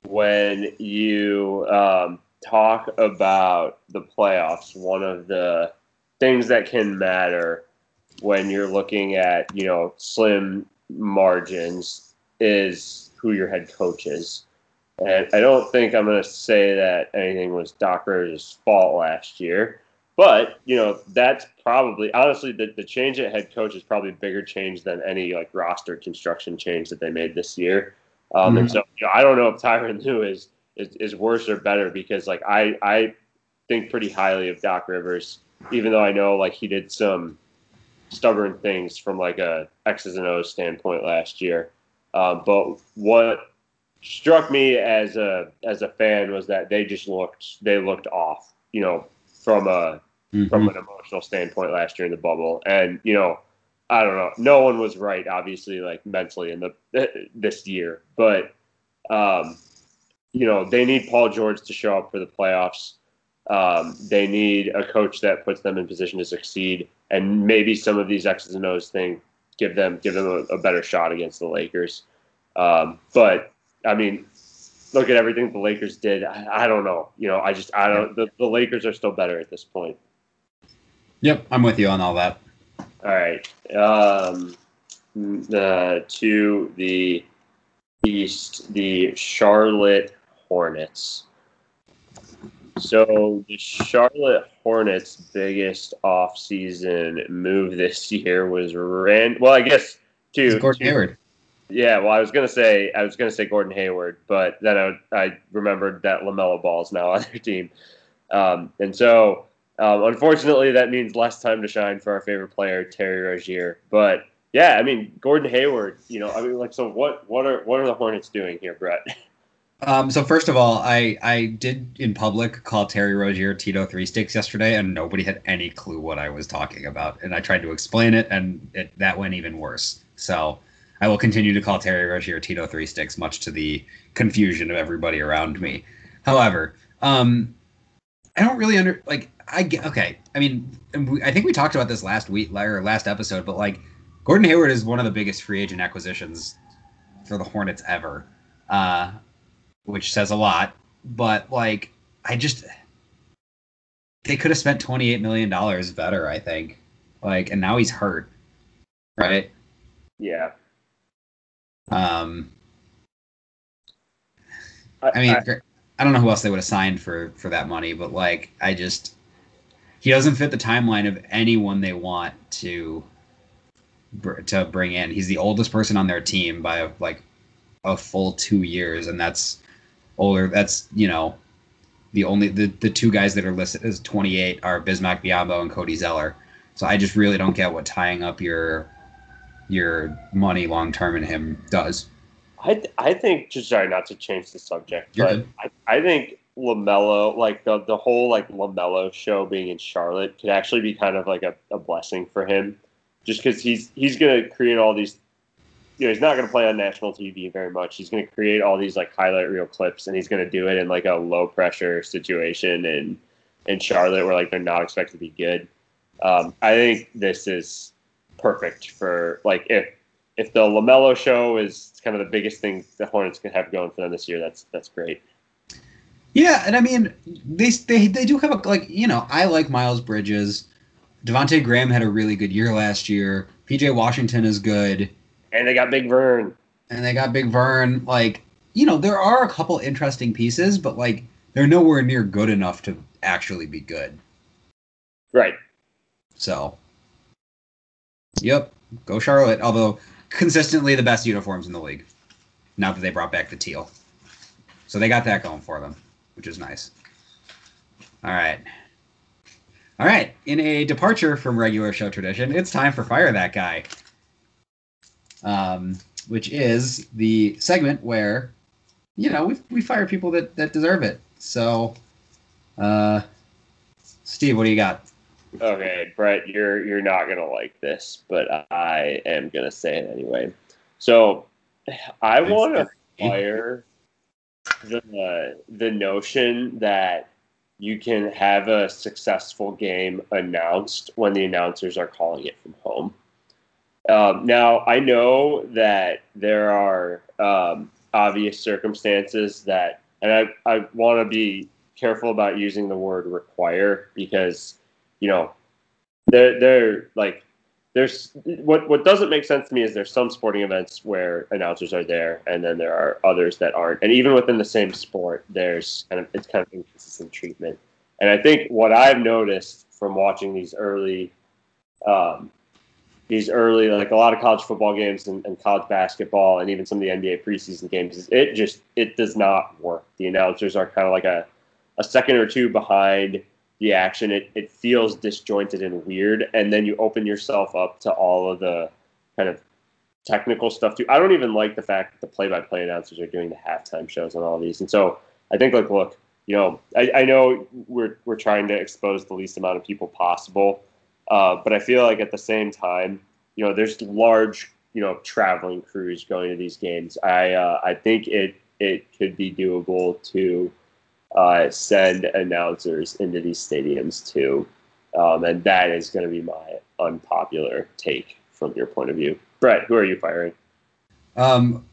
when you um, talk about the playoffs, one of the things that can matter when you're looking at you know slim margins is who your head coach is. And I don't think I'm going to say that anything was Doc Rivers' fault last year, but you know that's probably honestly the, the change at head coach is probably a bigger change than any like roster construction change that they made this year. Um, mm-hmm. And so you know, I don't know if Tyronn Lue is, is is worse or better because like I I think pretty highly of Doc Rivers, even though I know like he did some stubborn things from like a X's and O's standpoint last year. Um, but what struck me as a as a fan was that they just looked they looked off, you know, from a mm-hmm. from an emotional standpoint last year in the bubble, and you know. I don't know. No one was right, obviously, like mentally in the [laughs] this year. But um, you know, they need Paul George to show up for the playoffs. Um, they need a coach that puts them in position to succeed, and maybe some of these X's and O's thing give them give them a, a better shot against the Lakers. Um, but I mean, look at everything the Lakers did. I, I, don't know. You know, I just I don't. The, the Lakers are still better at this point. Yep, I'm with you on all that. All right. Um, the to the east, the Charlotte Hornets. So the Charlotte Hornets' biggest offseason move this [laughs] year was Rand. Well, I guess two. Gordon two, Hayward. Yeah, well, I was gonna say I was gonna say Gordon Hayward, but then I, I remembered that Lamelo Ball is now [laughs] on their team, um, and so um, unfortunately that means less time to shine for our favorite player Terry Rozier. But yeah, I mean Gordon Hayward, you know, I mean like so what what are what are the Hornets doing here, Brett? [laughs] Um, so first of all, I I did in public call Terry Rozier Tito Three Sticks yesterday, and nobody had any clue what I was talking about. And I tried to explain it, and it, that went even worse. So I will continue to call Terry Rozier Tito Three Sticks, much to the confusion of everybody around me. However, um, I don't really under like I get okay. I mean, I think we talked about this last week or last episode, but like Gordon Hayward is one of the biggest free agent acquisitions for the Hornets ever. Uh, which says a lot. But like, I just they could have spent twenty eight million dollars better, I think. Like, and now he's hurt, right? Yeah. Um. I, I mean, I, I don't know who else they would have signed for for that money, but like, I just he doesn't fit the timeline of anyone they want to to bring in. He's the oldest person on their team by like a full two years, and that's older. That's you know, the only the, the two guys that are listed as 28 are Bismack Biyombo and Cody Zeller. So I just really don't get what tying up your your money long term in him does. I I think just sorry not to change the subject, You're but I, I think Lamelo like the the whole like Lamelo show being in Charlotte could actually be kind of like a, a blessing for him, just because he's he's gonna create all these you know, he's not going to play on national TV very much. He's going to create all these like highlight reel clips, and he's going to do it in like a low pressure situation in in Charlotte where like they're not expected to be good. Um, I think this is perfect for like if if the Lamelo show is kind of the biggest thing the Hornets can have going for them this year. That's that's great. Yeah, and I mean they they they do have a like you know I like Miles Bridges. Devonte Graham had a really good year last year. PJ Washington is good. And they got Big Vern. And they got Big Vern. Like, you know, there are a couple interesting pieces, but like they're nowhere near good enough to actually be good. Right. So, yep, go Charlotte. Although consistently the best uniforms in the league. Now that they brought back the teal, so they got that going for them, which is nice. All right. All right. In a departure from regular show tradition, it's time for Fire That Guy um, which is the segment where, you know, we, we fire people that, that deserve it. So, uh, Steve, what do you got? Okay, Brett, you're you're not gonna like this, but I am gonna say it anyway. So, I want to fire the the notion that you can have a successful game announced when the announcers are calling it from home. Um, now, I know that there are um, obvious circumstances that, and I, I want to be careful about using the word require because, you know, they're, they're like, there's what what doesn't make sense to me is there's some sporting events where announcers are there and then there are others that aren't and even within the same sport there's kind of it's kind of inconsistent treatment And I think what I've noticed from watching these early, um, these early like a lot of college football games and, and, college basketball and even some of the NBA preseason games is it just it does not work. The announcers are kind of like a, a second or two behind the action. It it feels disjointed and weird, and then you open yourself up to all of the kind of technical stuff too. I don't even like the fact that the play-by-play announcers are doing the halftime shows on all these, and so I think like look, you know, I, I know we're we're trying to expose the least amount of people possible, uh, but I feel like at the same time, you know, there's large you know traveling crews going to these games. I uh, I think it it could be doable to uh, send announcers into these stadiums too, um, and that is going to be my unpopular take from your point of view. Brett, who are you firing? Um,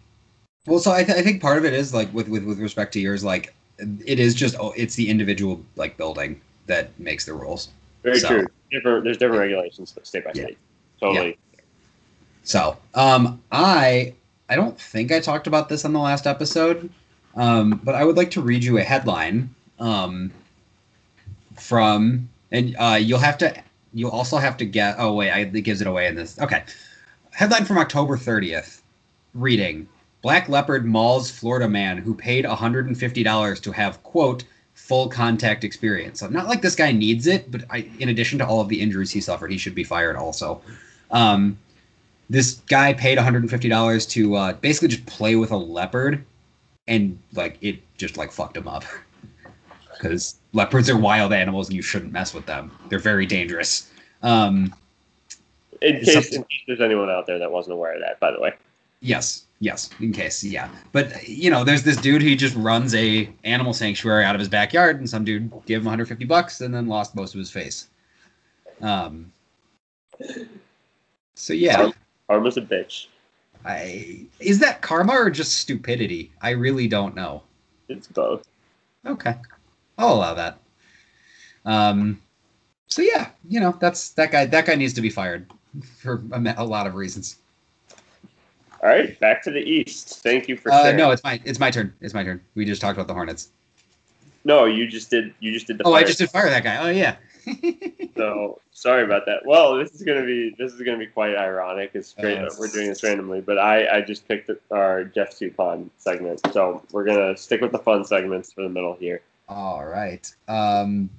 well, so I, th- I think part of it is like with, with with respect to yours, like it is just oh, it's the individual like building that makes the rules. Very so, true. Different. There's different regulations state by state. Yeah. Totally. Yeah. So, um, I I don't think I talked about this on the last episode, um, but I would like to read you a headline um, from, and uh, you'll have to you'll also have to get. Oh wait, I, it gives it away in this. Okay, headline from October 30th, reading Black Leopard mauls Florida man who paid $150 to have, quote, full contact experience. So not like this guy needs it, but I, in addition to all of the injuries he suffered, he should be fired also. Um, this guy paid $150 to uh, basically just play with a leopard, and like it just like fucked him up. [laughs] Because leopards are wild animals, and you shouldn't mess with them. They're very dangerous. Um, in case, in case there's anyone out there that wasn't aware of that, by the way. Yes, yes, in case, yeah. But you know, there's this dude who just runs a animal sanctuary out of his backyard, and some dude gave him 150 bucks and then lost most of his face. Um. So yeah, karma's a bitch. I is that karma or just stupidity? I really don't know. It's both. Okay, I'll allow that. Um. So yeah, you know, that's that guy. That guy needs to be fired [laughs] for a, a lot of reasons. All right, back to the East. Thank you for. Uh, no, it's my it's my turn. It's my turn. We just talked about the Hornets. No, you just did. You just did the. Oh, fire. I just did fire that guy. Oh yeah. So sorry about that. Well, this is gonna be this is gonna be quite ironic. It's great uh, that we're doing this randomly, but I I just picked our Jeff Suppan segment, so we're gonna stick with the fun segments for the middle here. All right. Um,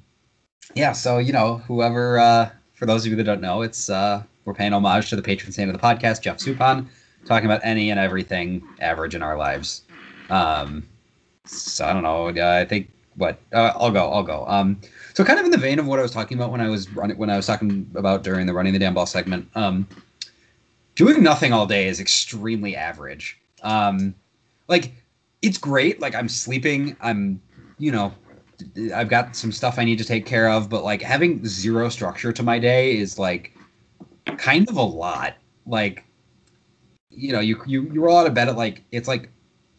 yeah. So you know, whoever. Uh, for those of you that don't know, it's uh, we're paying homage to the patron saint of the podcast, Jeff Suppan talking about any and everything average in our lives. Um, so I don't know. I think what uh, I'll go. I'll go. Um, so kind of in the vein of what I was talking about when I was running, when I was talking about during the running the damn ball segment. Um, doing nothing all day is extremely average. Um, like it's great. Like I'm sleeping. I'm, you know, I've got some stuff I need to take care of, but like having zero structure to my day is like kind of a lot. Like you know, you you you roll out of bed at like it's like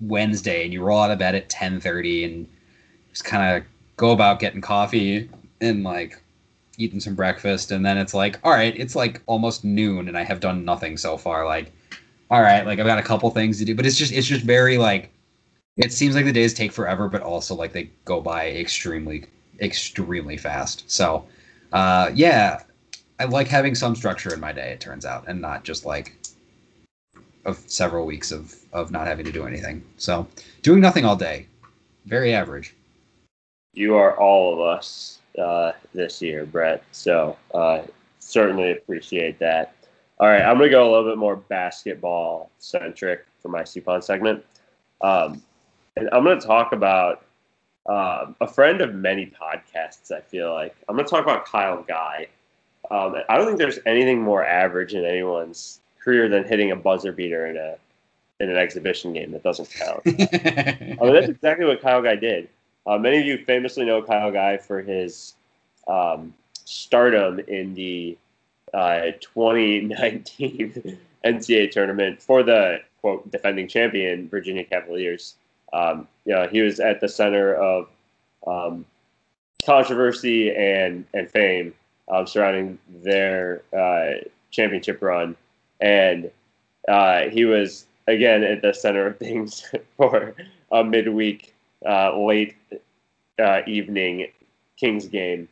Wednesday, and you roll out of bed at ten thirty, and just kind of go about getting coffee and like eating some breakfast, and then it's like, all right, it's like almost noon, and I have done nothing so far. Like, all right, like I've got a couple things to do, but it's just it's just very like it seems like the days take forever, but also like they go by extremely extremely fast. So, uh, yeah, I like having some structure in my day. It turns out, and not just like of several weeks of of not having to do anything. So doing nothing all day, very average. You are all of us uh, this year, Brett. So uh, certainly appreciate that. All right, I'm going to go a little bit more basketball centric for my Suppan segment, um, and I'm going to talk about um, a friend of many podcasts. I feel like I'm going to talk about Kyle Guy. Um, I don't think there's anything more average in anyone's career than hitting a buzzer beater in a in an exhibition game that doesn't count. [laughs] I mean, that's exactly what Kyle Guy did. Uh, many of you famously know Kyle Guy for his um, stardom in the uh, 2019 [laughs] NCAA tournament for the quote defending champion Virginia Cavaliers. Um, you know, he was at the center of um, controversy and and fame um, surrounding their uh, championship run and uh, he was again at the center of things [laughs] for a midweek, uh, late uh, evening Kings game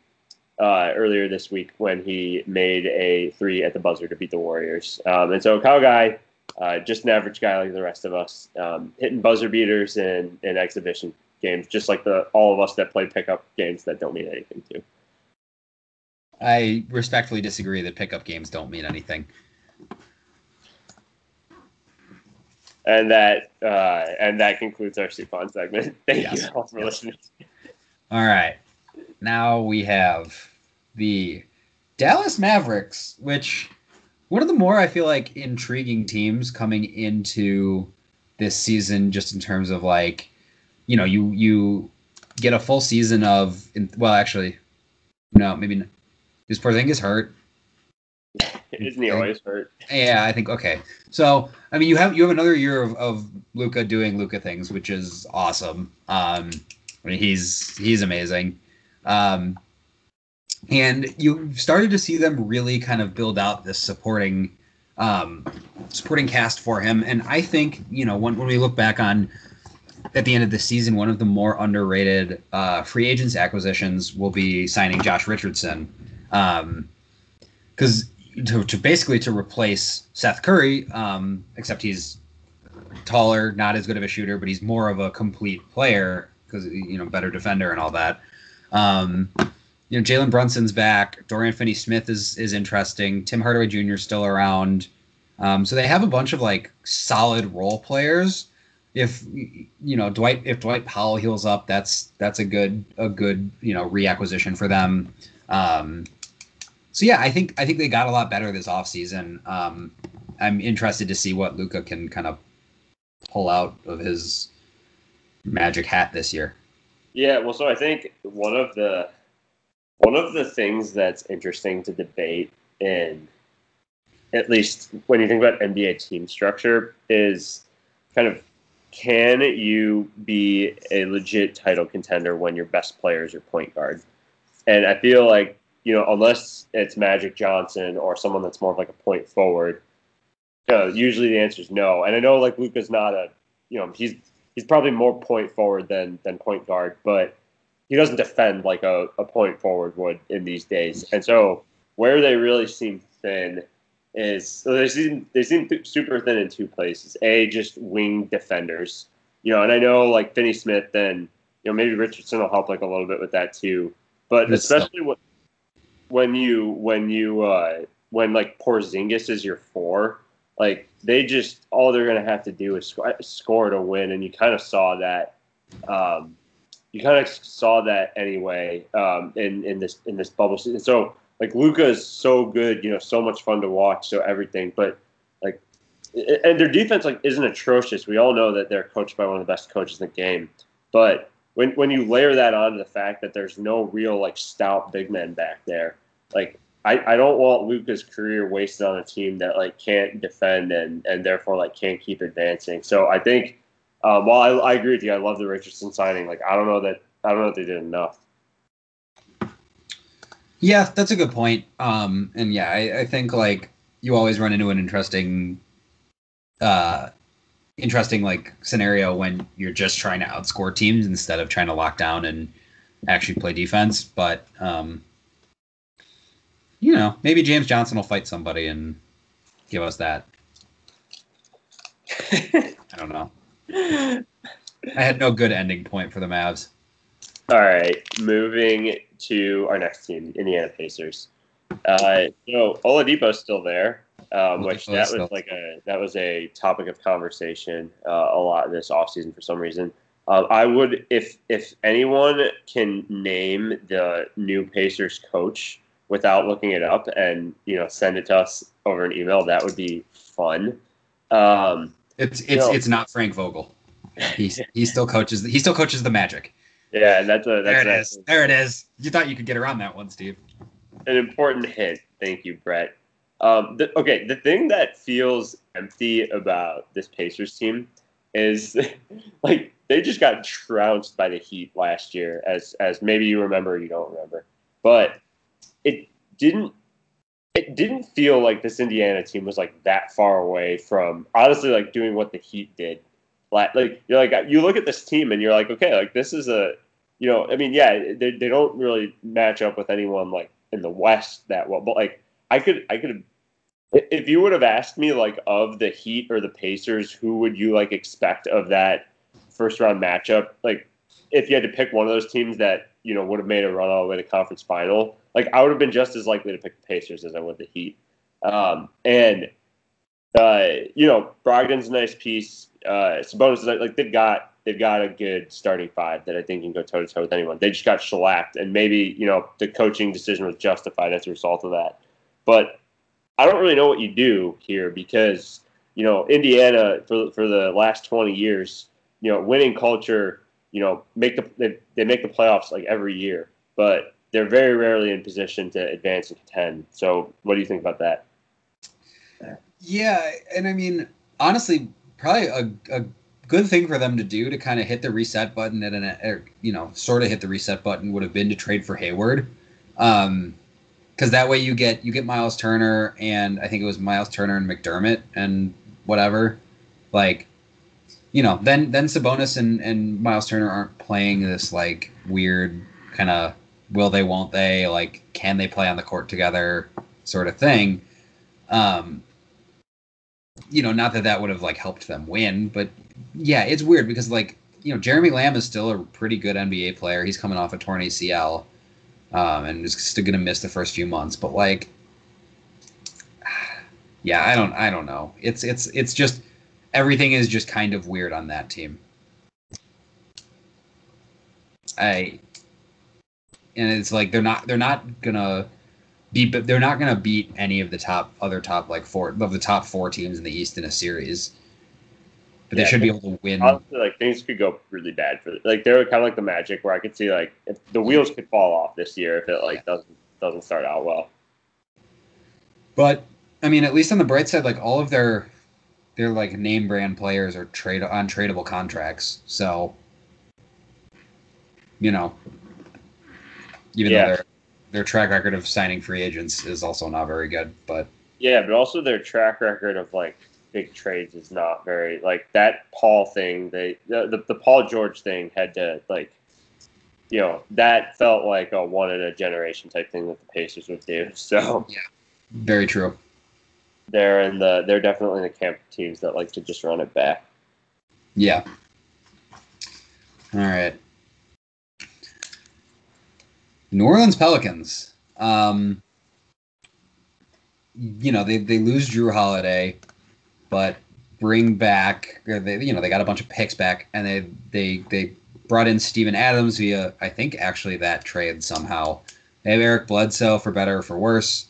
uh, earlier this week when he made a three at the buzzer to beat the Warriors. Um, and so Kyle Guy, uh, just an average guy like the rest of us, um, hitting buzzer beaters in, in exhibition games, just like the all of us that play pickup games that don't mean anything to. I respectfully disagree that pickup games don't mean anything. And that uh, and that concludes our Suppan segment. [laughs] Thank yes. you all for yes. listening. All right. Now we have the Dallas Mavericks, which one of the more I feel like intriguing teams coming into this season, just in terms of like, you know, you you get a full season of well, actually, no, maybe not. Is Porzingis hurt? Isn't he always hurt? Yeah, I think okay. So I mean, you have you have another year of, of Luka doing Luka things, which is awesome. Um, I mean, he's he's amazing. Um, and you started to see them really kind of build out this supporting um, supporting cast for him. And I think you know when when we look back on at the end of the season, one of the more underrated uh, free agents acquisitions will be signing Josh Richardson, because um, to, to, basically to replace Seth Curry, um, except he's taller, not as good of a shooter, but he's more of a complete player because you know better defender and all that. Um, you know, Jalen Brunson's back. Dorian Finney-Smith is is interesting. Tim Hardaway Jr. is still around. Um, so they have a bunch of like solid role players. If you know Dwight, if Dwight Powell heals up, that's that's a good a good you know reacquisition for them. Um, so yeah, I think I think they got a lot better this offseason. Um, I'm interested to see what Luka can kind of pull out of his magic hat this year. Yeah, well, so I think one of the one of the things that's interesting to debate in at least when you think about NBA team structure is kind of can you be a legit title contender when your best player is your point guard? And I feel like, you know, unless it's Magic Johnson or someone that's more of like a point forward, uh, usually the answer is no. And I know like Luka's not a, you know, he's he's probably more point forward than than point guard, but he doesn't defend like a, a point forward would in these days. And so where they really seem thin is so they seem they seem super thin in two places. A just wing defenders, you know, and I know like Finney Smith and you know maybe Richardson will help like a little bit with that too. But especially what when you when you uh, when like Porzingis is your four, like they just all they're gonna have to do is score, score to win, and you kind of saw that um, you kind of saw that anyway um, in in this in this bubble season. So like Luka is so good, you know, so much fun to watch, so everything. But like, and their defense like isn't atrocious. We all know that they're coached by one of the best coaches in the game. But when when you layer that on the fact that there's no real like stout big men back there, like I, I don't want Luka's career wasted on a team that like can't defend and and therefore like can't keep advancing. So I think um, well, I, I agree with you. I love the Richardson signing. Like, I don't know that I don't know if they did enough. Yeah, that's a good point. Um, and yeah, I, I think like you always run into an interesting, uh, interesting like scenario when you're just trying to outscore teams instead of trying to lock down and actually play defense. But um, you know, maybe James Johnson will fight somebody and give us that. [laughs] I don't know. I had no good ending point for the Mavs. All right, moving to our next team, Indiana Pacers. Uh, so Oladipo's still there, um, which that was like a that was a topic of conversation uh, a lot this offseason for some reason. Uh, I would if if anyone can name the new Pacers coach without looking it up and you know send it to us over an email, that would be fun. Um, it's it's it's not Frank Vogel. He's he still coaches he still coaches the Magic. Yeah, that's a that's there it is. There it is. You thought you could get around that one, Steve. An important hint. Thank you, Brett. Um, the, okay, the thing that feels empty about this Pacers team is [laughs] like they just got trounced by the Heat last year, as as maybe you remember, or you don't remember, but it didn't it didn't feel like this Indiana team was like that far away from honestly like doing what the Heat did. Like, like you're like you look at this team and you're like, okay, like this is a you know, I mean, yeah, they, they don't really match up with anyone like in the West that well, but like I could I could if you would have asked me like of the Heat or the Pacers, who would you like expect of that first round matchup? Like if you had to pick one of those teams that you know would have made a run all the way to conference final, like I would have been just as likely to pick the Pacers as I would the Heat. Um, and uh, you know, Brogdon's a nice piece. Uh, Sabonis is like they've got they've got a good starting five that I think can go toe to toe with anyone. They just got shellacked, and maybe you know the coaching decision was justified as a result of that. But I don't really know what you do here because you know Indiana for for the last twenty years, you know, winning culture, you know, make the they, they make the playoffs like every year, but they're very rarely in position to advance and contend. So, what do you think about that? Yeah, and I mean, honestly, probably a, a good thing for them to do to kind of hit the reset button and an, er, you know, sort of hit the reset button would have been to trade for Hayward. Um, because that way you get you get Miles Turner and I think it was Miles Turner and McDermott and whatever. Like, you know, then then Sabonis and, and Miles Turner aren't playing this like weird kind of will they won't they like can they play on the court together sort of thing. Um, you know, not that that would have like helped them win, but yeah, it's weird because like you know Jeremy Lamb is still a pretty good NBA player. He's coming off a torn ACL um, and is still going to miss the first few months. But like, yeah, I don't, I don't know. It's it's it's just everything is just kind of weird on that team. I and it's like they're not they're not gonna beat they're not gonna beat any of the top other top like four of the top four teams in the East in a series but yeah, they should be able to win. Honestly, like things could go really bad for like they're kind of like the Magic, where I could see like if the wheels could fall off this year if it like yeah. doesn't doesn't start out well. But I mean, at least on the bright side, like all of their their like name brand players are trade on tradable contracts, so you know, even yeah. though their their track record of signing free agents is also not very good, but yeah, but also their track record of like big trades is not very like that Paul thing. They the, the, the Paul George thing had to like you know that felt like a one in a generation type thing that the Pacers would do. [laughs] So yeah, very true. They're in the they're definitely in the camp of teams that like to just run it back. Yeah. All right. New Orleans Pelicans. Um, you know, they, they lose Jrue Holiday but bring back they you know they got a bunch of picks back and they they they brought in Steven Adams via I think actually that trade somehow. They have Eric Bledsoe for better or for worse,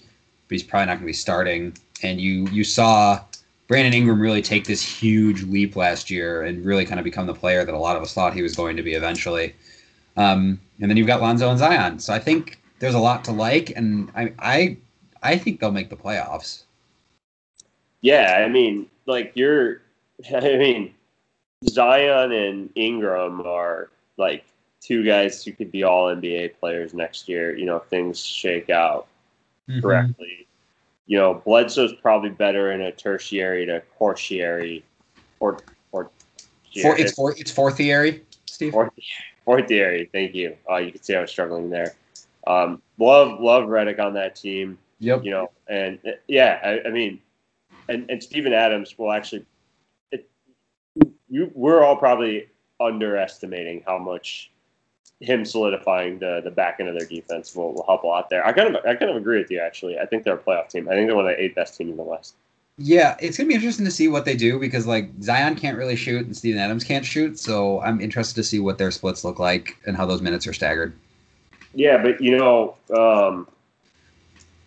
but he's probably not going to be starting. And you you saw Brandon Ingram really take this huge leap last year and really kind of become the player that a lot of us thought he was going to be eventually. Um, and then you've got Lonzo and Zion. So I think there's a lot to like, and I I I think they'll make the playoffs. Yeah, I mean, like you're, [laughs] I mean, Zion and Ingram are like two guys who could be all NBA players next year. You know, if things shake out mm-hmm. correctly. You know, Bledsoe's probably better in a tertiary to tertiary, or or. For, it's for it's fourthiary, Steve. Fourth, fourthiary. Thank you. Uh, you can see I was struggling there. Um, love love Redick on that team. Yep. You know, and yeah, I, I mean, and, and Steven Adams will actually. It, you, we're all probably underestimating how much him solidifying the the back end of their defense will, will help a lot there. I kind of I kind of agree with you actually. I think they're a playoff team. I think they're one of the eight best teams in the West. Yeah, it's gonna be interesting to see what they do because like Zion can't really shoot and Steven Adams can't shoot, so I'm interested to see what their splits look like and how those minutes are staggered. Yeah, but you know, um,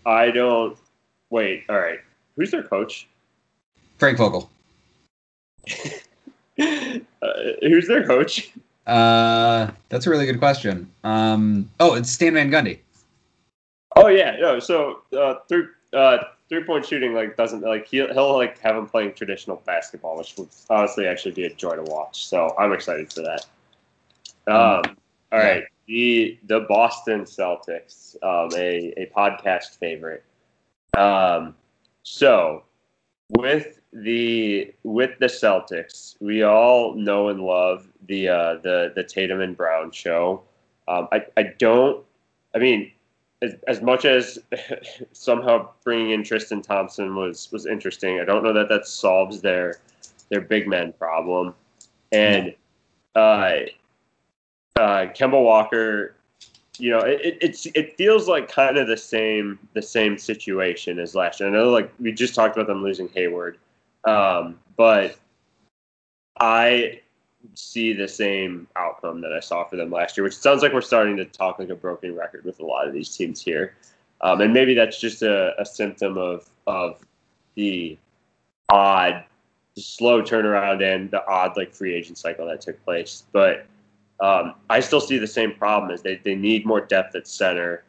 I don't. Wait, all right. Who's their coach? Frank Vogel. [laughs] uh, who's their coach? Uh, that's a really good question. Um, oh, it's Stan Van Gundy. Oh yeah, no. So uh, three uh, three point shooting like doesn't like he'll he'll like have him playing traditional basketball, which would honestly actually be a joy to watch. So I'm excited for that. Um, all right, the the Boston Celtics, um, a a podcast favorite. Um, so with the with the Celtics, we all know and love the uh, the the Tatum and Brown show. Um, I I don't. I mean, as, as much as [laughs] somehow bringing in Tristan Thompson was was interesting, I don't know that that solves their their big man problem. And uh, uh, Kemba Walker, you know, it, it's it feels like kind of the same the same situation as last year. I know, like we just talked about them losing Hayward, um, but I see the same outcome that I saw for them last year, which sounds like we're starting to talk like a broken record with a lot of these teams here. Um, and maybe that's just a, a symptom of of the odd, slow turnaround and the odd like free agent cycle that took place. But um, I still see the same problem as they, they need more depth at center.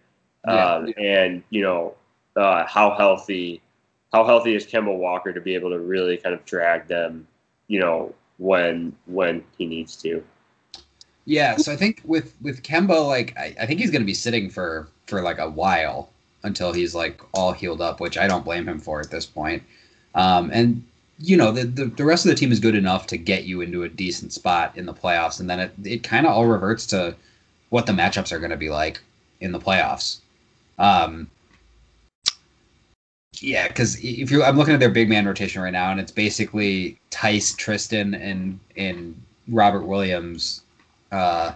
Um, yeah. And, you know, uh, how healthy how healthy is Kemba Walker to be able to really kind of drag them, you know, when when he needs to. Yeah, so I think with with Kemba, like I, I think he's going to be sitting for for like a while until he's like all healed up, which I don't blame him for at this point. Um, and you know the, the, the rest of the team is good enough to get you into a decent spot in the playoffs, and then it it kind of all reverts to what the matchups are going to be like in the playoffs. Um, yeah, because if you, I'm looking at their big man rotation right now, and it's basically Theis, Tristan, and and Robert Williams. Uh,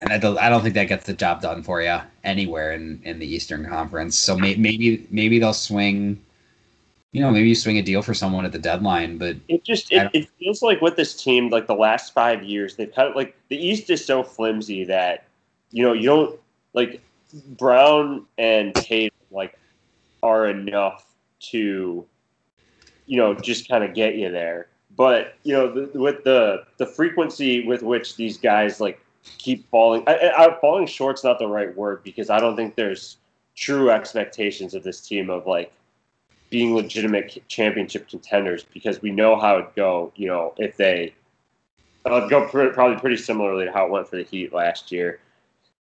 and I don't, I don't think that gets the job done for you anywhere in, in the Eastern Conference. So may, maybe maybe they'll swing, you know, maybe you swing a deal for someone at the deadline. But it just it, it feels like with this team, like the last five years, they've had like the East is so flimsy that you know you don't like Brown and Tatum like are enough to, you know, just kind of get you there. But you know, the, with the the frequency with which these guys like keep falling, I, I, falling short's not the right word because I don't think there's true expectations of this team of like being legitimate championship contenders because we know how it go. You know, if they uh, go pr- probably pretty similarly to how it went for the Heat last year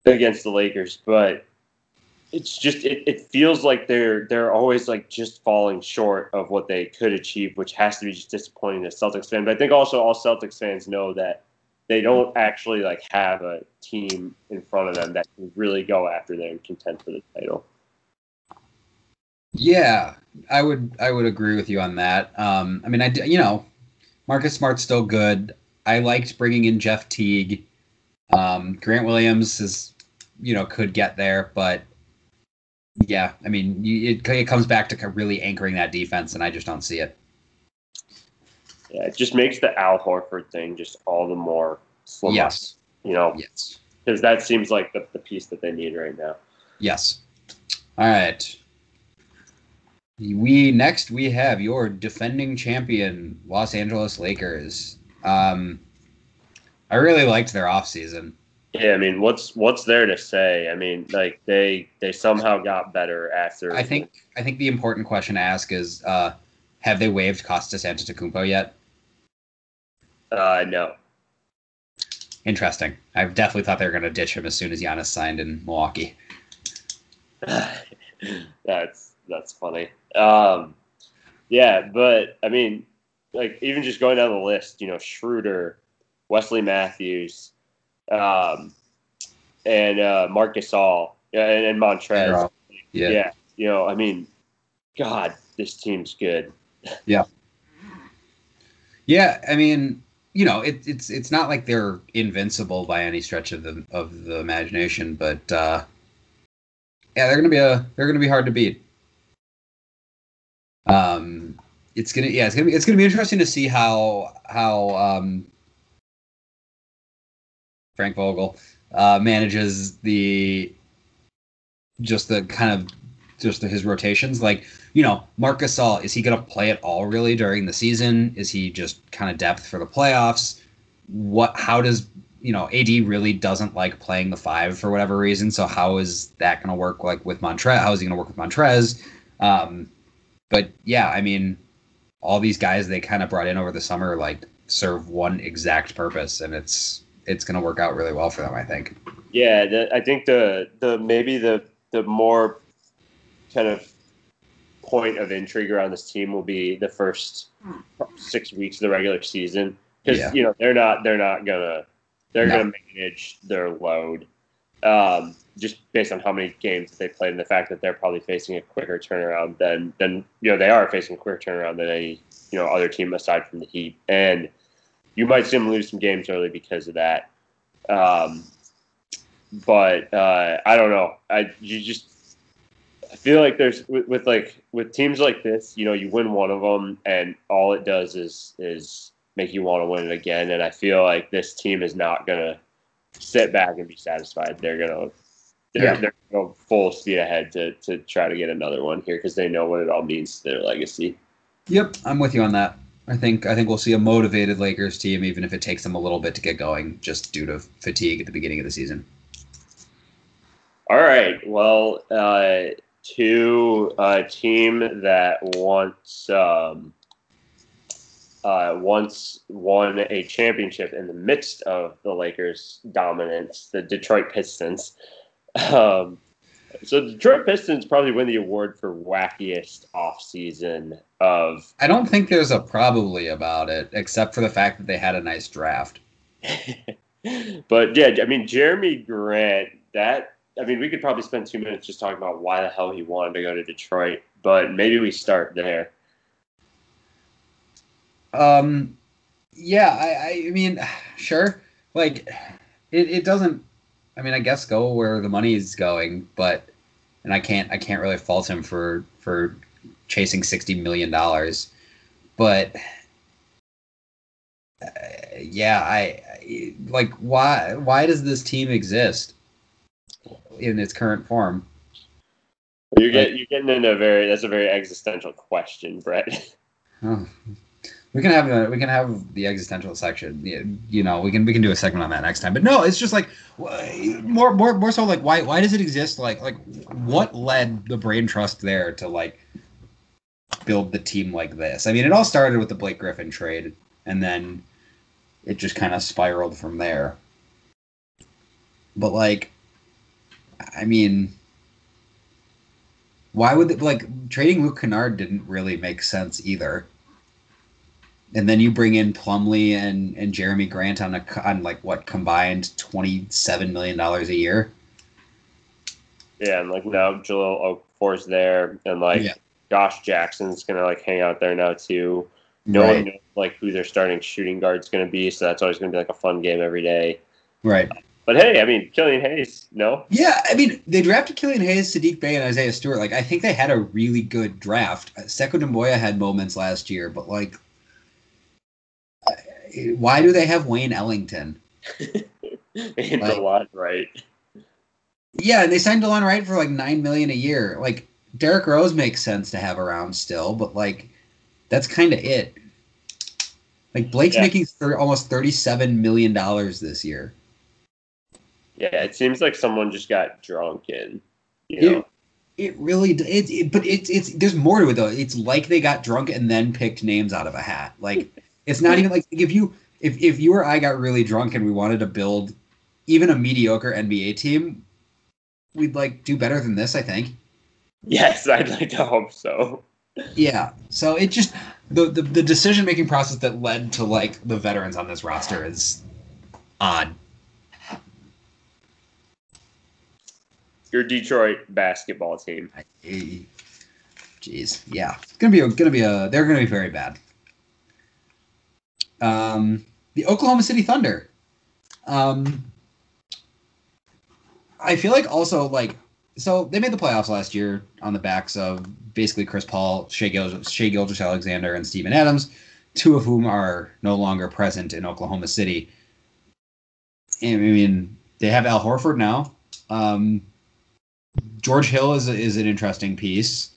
against the Lakers, but it's just it, it feels like they're they're always like just falling short of what they could achieve, which has to be just disappointing as Celtics fan. But I think also all Celtics fans know that they don't actually like have a team in front of them that can really go after them and contend for the title. Yeah, I would I would agree with you on that. Um, I mean, I you know, Marcus Smart's still good. I liked bringing in Jeff Teague. Um, Grant Williams is you know could get there, but yeah, I mean, it, it comes back to really anchoring that defense, and I just don't see it. Yeah, it just makes the Al Horford thing just all the more slim. Yes. You know? Yes. Because that seems like the, the piece that they need right now. Yes. All right. We next we have your defending champion, Los Angeles Lakers. Um, I really liked their offseason. Yeah, I mean, what's what's there to say? I mean, like they they somehow got better after. I think I think the important question to ask is, uh, have they waived Kostas Antetokounmpo yet? Uh, no. Interesting. I definitely thought they were going to ditch him as soon as Giannis signed in Milwaukee. [sighs] that's that's funny. Um, yeah, but I mean, like even just going down the list, you know, Schroeder, Wesley Matthews um, and uh, Marc Gasol and, and Montrez. Yeah. yeah, you know, I mean, God, this team's good. [laughs] yeah, yeah. I mean, you know, it, it's it's not like they're invincible by any stretch of the of the imagination, but uh, yeah, they're gonna be a they're gonna be hard to beat. Um, it's gonna yeah, it's gonna be it's gonna be interesting to see how how um Frank Vogel uh, manages the just the kind of just the, his rotations. Like you know, Marcus Gasol is he going to play at all really during the season? Is he just kind of depth for the playoffs? What? How does you know AD really doesn't like playing the five for whatever reason? So how is that going to work like with Montrez? How is he going to work with Montrez? Um, but yeah, I mean, all these guys they kind of brought in over the summer like serve one exact purpose, and it's it's going to work out really well for them. I think. Yeah, the, I think the the maybe the the more kind of point of intrigue around this team will be the first six weeks of the regular season because yeah. you know they're not they're not gonna They're No. going to manage their load um, just based on how many games they played and the fact that they're probably facing a quicker turnaround than than you know they are facing a quicker turnaround than any you know other team aside from the Heat. And you might see them lose some games early because of that. Um, but uh, I don't know. I you just I feel like there's with, with like with teams like this, you know, you win one of them, and all it does is is make you want to win it again. And I feel like this team is not gonna sit back and be satisfied. They're gonna they're, Yeah. they're gonna go full speed ahead to to try to get another one here because they know what it all means to their legacy. Yep, I'm with you on that. I think I think we'll see a motivated Lakers team, even if it takes them a little bit to get going, just due to fatigue at the beginning of the season. All right. Well, uh, to a team that once um, uh, once won a championship in the midst of the Lakers' dominance, the Detroit Pistons. Um, so the Detroit Pistons probably win the award for wackiest offseason of I don't think there's a probably about it, except for the fact that they had a nice draft. [laughs] but yeah, I mean Jerami Grant. That I mean, we could probably spend two minutes just talking about why the hell he wanted to go to Detroit. But maybe we start there. Um, yeah, I, I mean, sure. Like, it, it doesn't. I mean, I guess go where the money is going, but and I can't I can't really fault him for for chasing sixty million dollars, but uh, yeah, I, I like why why does this team exist in its current form? You're getting you're getting into a very that's a very existential question, Brett. Oh. We can have a, we can have the existential section. You, you know, we can we can do a segment on that next time. But no, it's just like more more more so like why why does it exist? Like like what led the brain trust there to like build the team like this? I mean, it all started with the Blake Griffin trade, and then it just kind of spiraled from there. But like, I mean, why would it, like trading Luke Kennard didn't really make sense either and then you bring in Plumlee and, and Jerami Grant on a on like what combined twenty seven million dollars a year. yeah, and like now Jahlil Okafor's there, and like Yeah. Josh Jackson's gonna like hang out there now too. No one knows like who their starting shooting guard's gonna be, so that's always gonna be like a fun game every day. right. But hey, I mean, Killian Hayes, no, Yeah, I mean they drafted Killian Hayes, Saddiq Bey, and Isaiah Stewart. Like I think they had a really good draft. Sekou Doumbouya had moments last year, but like, why do they have Wayne Ellington? [laughs] in Like- the lot, right? Yeah, and they signed Delon Wright for like nine million a year. Like Derrick Rose makes sense to have around still, but like that's kind of it. Like Blake's Yeah. making thir- almost thirty-seven million dollars this year. Yeah, it seems like someone just got drunk and you know. It really, d- it, it but it's it's there's more to it though. It's like they got drunk and then picked names out of a hat. Like [laughs] it's not even like if you if if you or I got really drunk and we wanted to build even a mediocre NBA team, we'd like do better than this. I think. Yes, I'd like to hope so. Yeah. So it just the the, the decision making process that led to like the veterans on this roster is odd. Your Detroit basketball team. Jeez, yeah, it's gonna be a, gonna be a they're gonna be very bad. Um, the Oklahoma City Thunder. Um, I feel like also like so they made the playoffs last year on the backs of basically Chris Paul, Shai Gil- Shai Gilgeous Alexander, and Steven Adams, two of whom are no longer present in Oklahoma City. I mean, they have Al Horford now. Um, George Hill is is an interesting piece.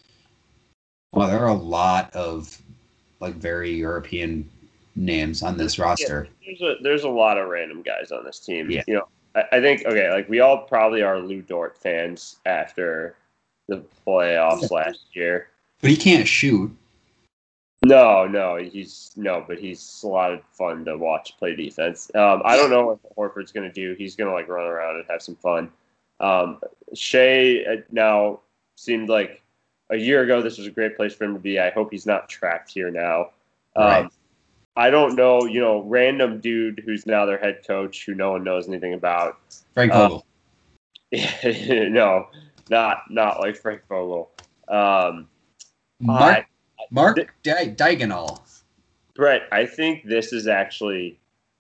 Well, there are a lot of like very European names on this roster. There's a there's a lot of random guys on this team. Yeah. You know, I, I think okay, like we all probably are Lu Dort fans after the playoffs last year. But he can't shoot. No, no, he's no, but he's a lot of fun to watch play defense. Um, I don't know what Horford's going to do. He's going to like run around and have some fun. Um, Shai uh, now seemed like a year ago this was a great place for him to be. I hope he's not trapped here now. Um, Right. I don't know, you know, random dude who's now their head coach who no one knows anything about. Frank Vogel. Um, [laughs] no, not not like Frank Vogel. Um, Mark I- Mark th- Di- Daigneault. Brett, I think this is actually,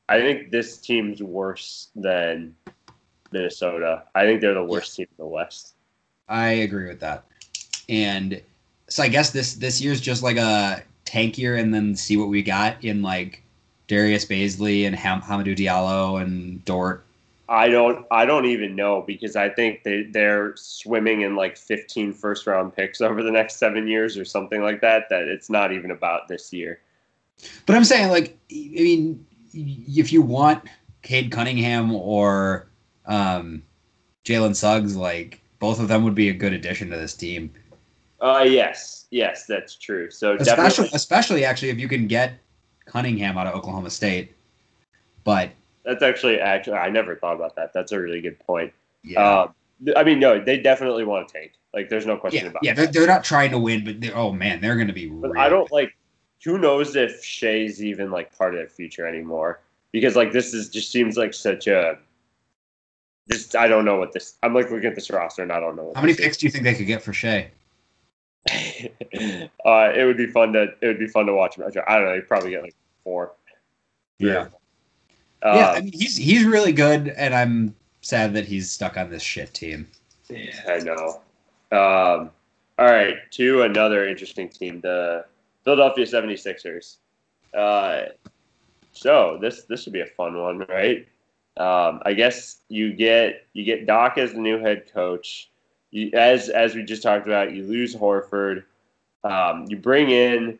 I think this team's worse than Minnesota. I think they're the worst team in the West. I agree with that. And so I guess this this year's just like a tank year, and then see what we got in like Darius Bazley and Ham- Hamidou Diallo and Dort. I don't, I don't even know because I think they they're swimming in like 15 first round picks over the next seven years or something like that. That it's not even about this year. But I'm saying like I mean, if you want Cade Cunningham or um, Jalen Suggs, like both of them would be a good addition to this team. Uh, yes, yes, that's true. So especially definitely, especially actually if you can get Cunningham out of Oklahoma State. But that's actually actually I never thought about that. That's a really good point. yeah, uh, th- I mean, no, they definitely want to tank. Like, there's no question yeah, about yeah, it. they're, they're not trying to win, but they're, oh man, they're going to be. But I don't like. Who knows if Shai's even like part of their future anymore? Because like this is just seems like such a. Just I don't know what this. I'm like looking at this roster and I don't know. What How many this is. picks do you think they could get for Shai? [laughs] uh, it would be fun to it would be fun to watch him. I don't know. He'd probably get like four. Yeah. Uh, yeah, I mean he's he's really good, and I'm sad that he's stuck on this shit team. Yeah, I know. Um, all right, to another interesting team, the Philadelphia 76ers. Uh, so this this should be a fun one, right? Um, I guess you get you get Doc as the new head coach. You, as as we just talked about, you lose Horford. Um, you bring in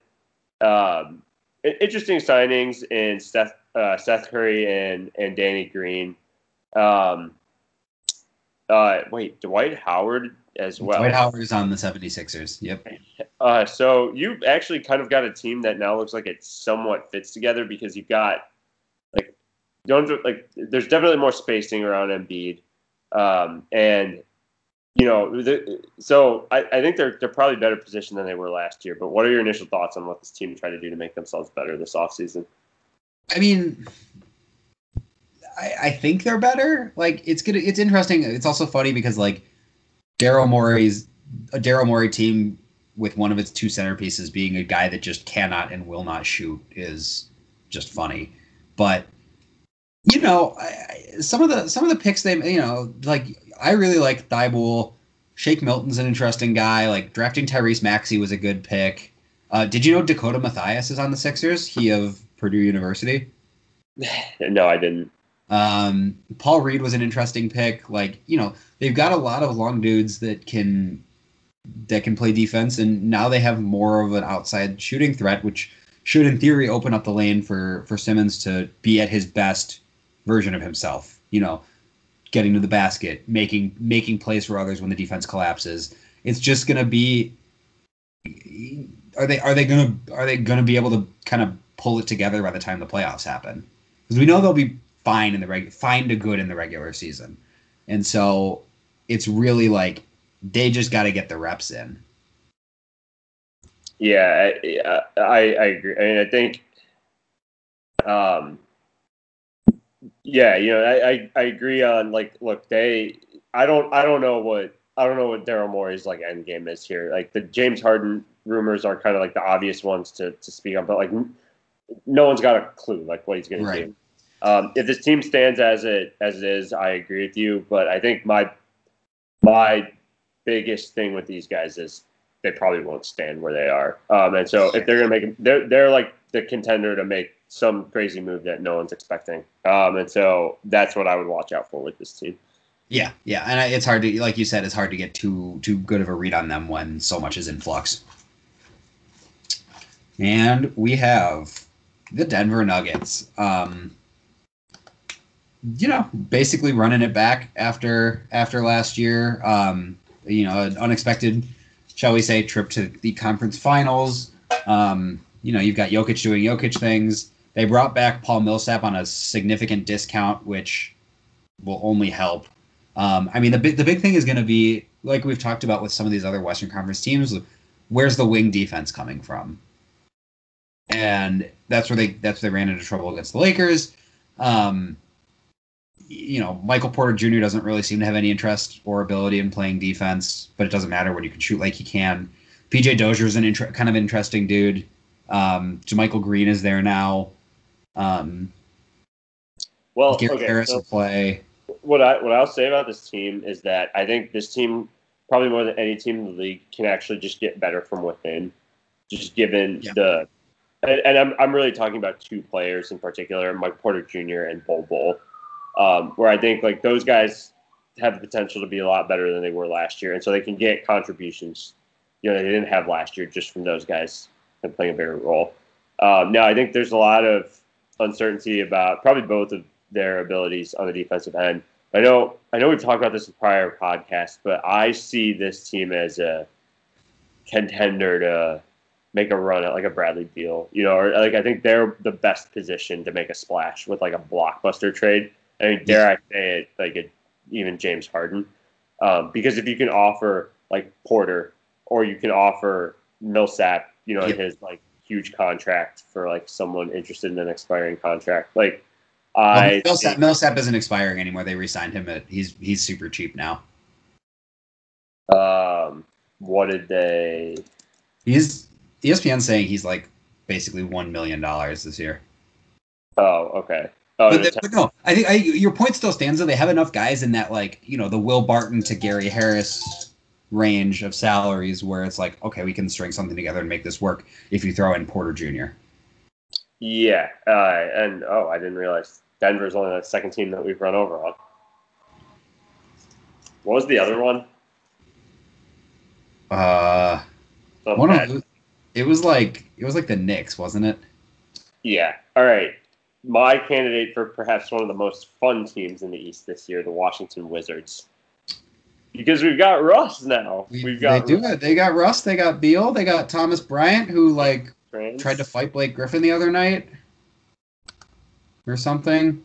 um, interesting signings in Seth uh, Seth Curry and and Danny Green. Um, uh, wait, Dwight Howard as well. Dwight Howard is on the 76ers. Yep. Uh, so you've actually kind of got a team that now looks like it somewhat fits together because you've got like don't like there's definitely more spacing around Embiid, um, and you know the, so I, I think they're they're probably better positioned than they were last year. But what are your initial thoughts on what this team tried to do to make themselves better this offseason? I mean, I, I think they're better. Like it's gonna, it's interesting. It's also funny because like Daryl Morey's a Daryl Morey team with one of its two centerpieces being a guy that just cannot and will not shoot is just funny. But you know, I- some of the some of the picks they you know like I really like Thybulle. Shake Milton's an interesting guy. Like drafting Tyrese Maxey was a good pick. Uh, did you know Dakota Mathias is on the Sixers? He of Purdue University. [laughs] no, I didn't. Um, Paul Reed was an interesting pick. Like, you know, they've got a lot of long dudes that can that can play defense, and now they have more of an outside shooting threat, which should, in theory, open up the lane for for Simmons to be at his best version of himself. You know, getting to the basket, making making plays for others when the defense collapses. It's just gonna be. Are they are they gonna are they gonna be able to kind of pull it together by the time the playoffs happen? Because we know they'll be fine in the reg fine to good in the regular season, and so it's really like they just got to get the reps in. Yeah, I, I, I agree. I mean, I think, um, yeah, you know, I, I, I agree on like, look, they, I don't, I don't know what, I don't know what Daryl Morey's like end game is here. Like the James Harden rumors are kind of like the obvious ones to, to speak on, but like no one's got a clue like what he's going Right. to do. Um, if this team stands as it as it is, I agree with you. But I think my my biggest thing with these guys is they probably won't stand where they are. Um, and so if they're gonna make, they're they're like the contender to make some crazy move that no one's expecting. Um, and so that's what I would watch out for with this team. Yeah, yeah, and I- it's hard to, like you said, it's hard to get too too good of a read on them when so much is in flux. And we have the Denver Nuggets. Um, you know, basically running it back after after last year. Um, you know, an unexpected, shall we say, trip to the conference finals. Um, you know, you've got Jokic doing Jokic things. They brought back Paul Millsap on a significant discount, which will only help. Um, I mean, the big the big thing is going to be like we've talked about with some of these other Western Conference teams. Where's the wing defense coming from? and that's where they that's where they ran into trouble against the Lakers. Um, you know, Michael Porter Jr. doesn't really seem to have any interest or ability in playing defense, but it doesn't matter when you can shoot like he can. PJ Dozier is an kind of interesting dude. Um, JaMychal Green is there now. Um, well, Gary okay, Harris so will play. what I what I'll say about this team is that I think this team probably more than any team in the league can actually just get better from within, just given Yeah. the. And, and I'm, I'm really talking about two players in particular, Mike Porter Jr. and Bol Bol, um, where I think like those guys have the potential to be a lot better than they were last year, and so they can get contributions, you know, they didn't have last year just from those guys and playing a bigger role. Um, now I think there's a lot of uncertainty about probably both of their abilities on the defensive end. I know I know we've talked about this in prior podcasts, but I see this team as a contender to make a run at like a Bradley Beal, you know, or like I think they're the best position to make a splash with like a blockbuster trade. I mean, dare I say it, like a, even James Harden, um, because if you can offer like Porter or you can offer Millsap, you know, Yep. his like huge contract for like someone interested in an expiring contract, like Well, I Millsap, Millsap isn't expiring anymore. They re-signed him. At, he's he's super cheap now. Um, what did they? He's ESPN saying he's like basically one million dollars this year. Oh, okay. Oh, but, they- but no, I think I, your point still stands. Though they have enough guys in that like you know the Will Barton to Gary Harris range of salaries where it's like okay we can string something together and make this work if you throw in Porter Jr. yeah, uh, and oh, I didn't realize Denver's only the second team that we've run over on. What was the other one? Uh, one bad. of it was like it was like the Knicks, wasn't it? Yeah. All right. My candidate for perhaps one of the most fun teams in the East this year, the Washington Wizards. Because we've got Russ now. We, We've got they do it. They got Russ. They got Beal. They got Thomas Bryant, who like Trans. tried to fight Blake Griffin the other night or something.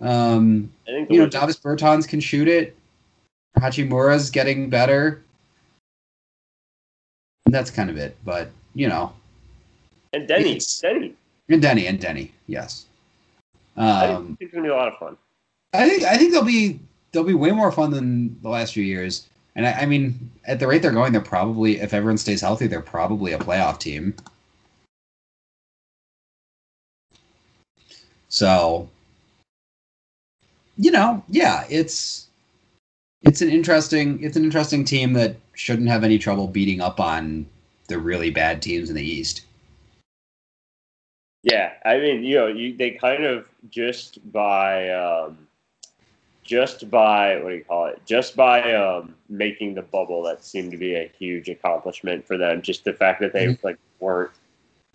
Um, I think you know, Davis Bertans can shoot it. Hachimura's getting better. That's kind of it. But you know, and Deni. Deni. and Deni and Deni, yes. I Um, think it's gonna be a lot of fun. I think I think they'll be they'll be way more fun than the last few years. And I, I mean, at the rate they're going, they're probably if everyone stays healthy, they're probably a playoff team. So, you know, yeah, it's it's an interesting it's an interesting team that shouldn't have any trouble beating up on the really bad teams in the East. Yeah, I mean, you know, you they kind of just by um, just by what do you call it? Just by um, making the bubble, that seemed to be a huge accomplishment for them. Just the fact that they Mhm. like weren't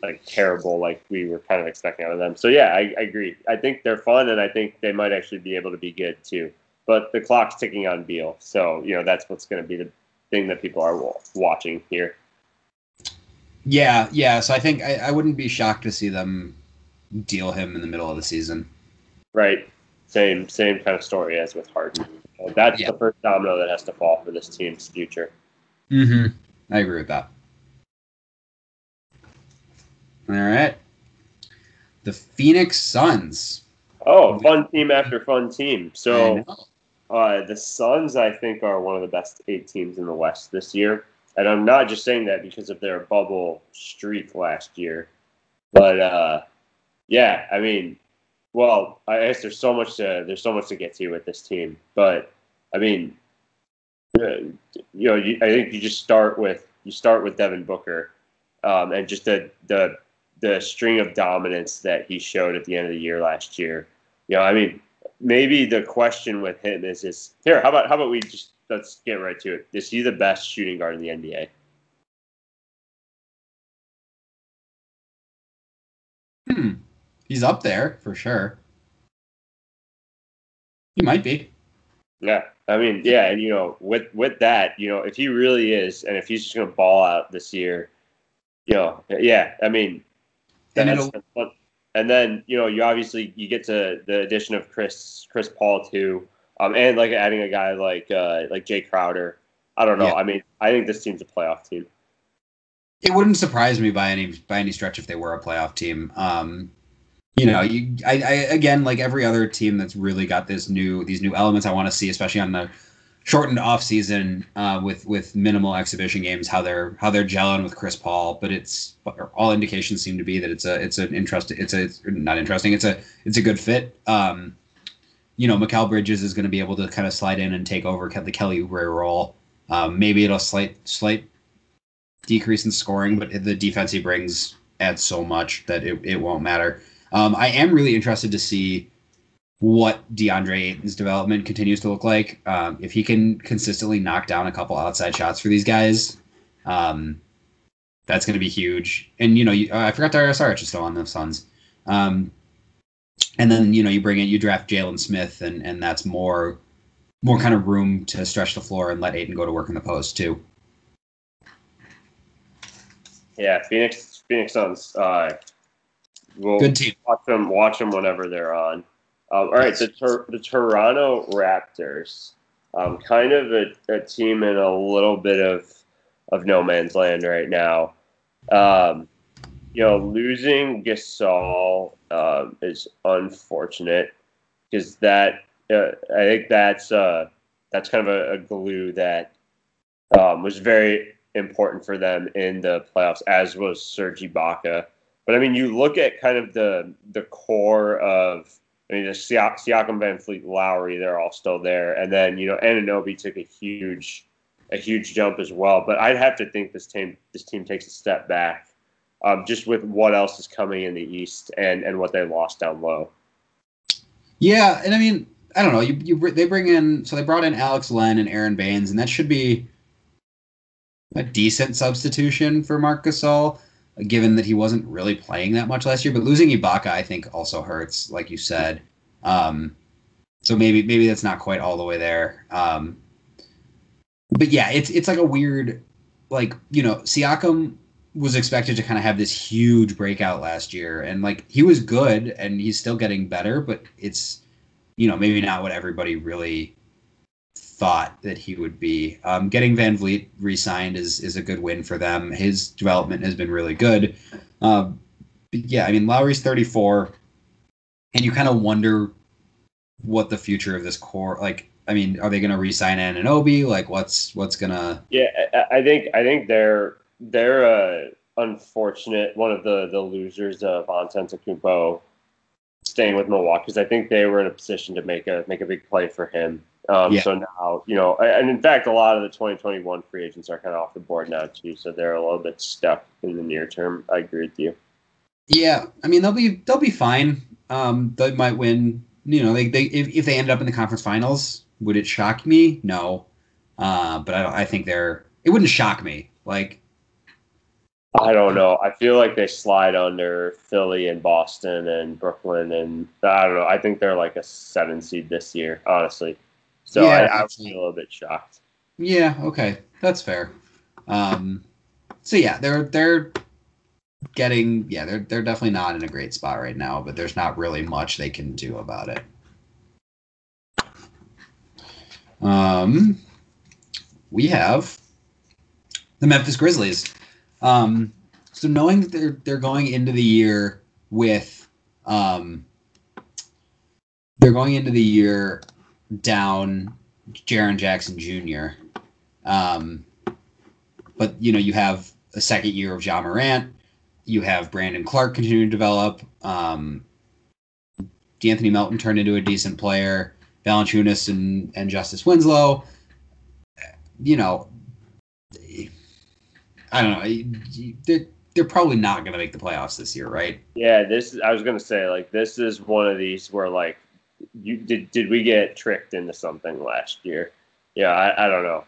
like terrible like we were kind of expecting out of them. So yeah, I, I agree. I think they're fun, and I think they might actually be able to be good too. But the clock's ticking on Beal, so you know that's what's going to be the thing that people are watching here. Yeah, yeah. So I think I, I wouldn't be shocked to see them deal him in the middle of the season. Right. Same same kind of story as with Harden. That's Yeah. the first domino that has to fall for this team's future. Mm-hmm. I agree with that. All right. The Phoenix Suns. Oh, fun team after fun team. So uh, the Suns, I think, are one of the best eight teams in the West this year. And I'm not just saying that because of their bubble streak last year, but uh, yeah, I mean, well, I guess there's so much to there's so much to get to with this team, but I mean, uh, you know, you, I think you just start with you start with Devin Booker, um, and just the the the string of dominance that he showed at the end of the year last year. You know, I mean, maybe the question with him is is here. How about how about we just let's get right to it. Is he the best shooting guard in the NBA? Hmm. He's up there for sure. He might be. Yeah, I mean, yeah, and you know, with with that, you know, if he really is, and if he's just going to ball out this year, you know, yeah, I mean, And and then you know, you obviously you get to the addition of Chris Chris Paul too, um, and like adding a guy like uh, like Jay Crowder. I don't know. Yeah. I mean, I think this team's a playoff team. it wouldn't surprise me by any by any stretch if they were a playoff team. Um, you know, you I, I again like every other team that's really got this new these new elements I want to see, especially on the shortened off season uh, with with minimal exhibition games, how they're how they're gelling with Chris Paul. But it's all indications seem to be that it's a it's an interesting it's a it's not interesting it's a it's a good fit. Um, you know, Mikal Bridges is going to be able to kind of slide in and take over the Kelly Oubre role. Um, maybe it'll slight slight decrease in scoring, but the defense he brings adds so much that it, it won't matter. Um, I am really interested to see what DeAndre Ayton's development continues to look like. Um, if he can consistently knock down a couple outside shots for these guys, um, that's going to be huge. And you know, you, uh, I forgot Dario Saric is still on the Suns. Um, and then you know you bring in you draft Jalen Smith, and and that's more more kind of room to stretch the floor and let Ayton go to work in the post too. Yeah, Phoenix Phoenix Suns. Uh, we'll Good team. Watch them. Watch them whenever they're on. Um, all right, the the Toronto Raptors, um, kind of a, a, team in a little bit of of no man's land right now. Um, you know, losing Gasol um, is unfortunate because that uh, I think that's uh, that's kind of a, a glue that um, was very important for them in the playoffs, as was Serge Ibaka. But I mean, you look at kind of the the core of I mean, the Siak- Siakam, VanVleet, Lowry, they're all still there, and then you know Anunoby took a huge, a huge jump as well. But I'd have to think this team, this team takes a step back, um, just with what else is coming in the East and and what they lost down low. Yeah, and I mean, I don't know. You, you they bring in so they brought in Alex Len and Aron Baynes, and that should be a decent substitution for Marc Gasol given that he wasn't really playing that much last year. But losing Ibaka, I think, also hurts, like you said. Um, so maybe maybe that's not quite all the way there. Um, but yeah, it's it's like a weird, like you know, Siakam was expected to kind of have this huge breakout last year, and like he was good, and he's still getting better, but it's you know maybe not what everybody really thought that he would be. Um, getting Van Vleet re-signed is is a good win for them. His development has been really good. Um, yeah, I mean Lowry's 34, and you kind of wonder what the future of this core like. I mean, are they going to re-sign Anunoby? Like, what's what's gonna? Yeah, I think I think they're they're uh, unfortunate. One of the the losers of Antetokounmpo staying with Milwaukee because I think they were in a position to make a make a big play for him. Um, yeah. So now, you know, and in fact, a lot of the 2021 free agents are kind of off the board now too, so they're a little bit stuck in the near term. I agree with you. Yeah, I mean they'll be they'll be fine. Um, they might win. You know, they, they if, if they end up in the conference finals, would it shock me? No, uh, but I I think they're it wouldn't shock me. Like I don't know. I feel like they slide under Philly and Boston and Brooklyn, and I don't know. I think they're like a seven seed this year, honestly. So yeah, I, I was a little bit shocked. Yeah. Okay, that's fair. Um, so yeah, they're they're getting yeah they're they're definitely not in a great spot right now, but there's not really much they can do about it. Um, we have the Memphis Grizzlies. Um, so knowing that they're they're going into the year with um, they're going into the year down Jaren Jackson Jr. Um, but you know you have a second year of Ja Morant. You have Brandon Clarke continuing to develop. Um, D'Anthony Melton turned into a decent player. Valanciunas and and Justice Winslow. You know, I don't know. They're, they're probably not going to make the playoffs this year, right? Yeah, this I was going to say like this is one of these where like you did did we get tricked into something last year? Yeah, I, I don't know.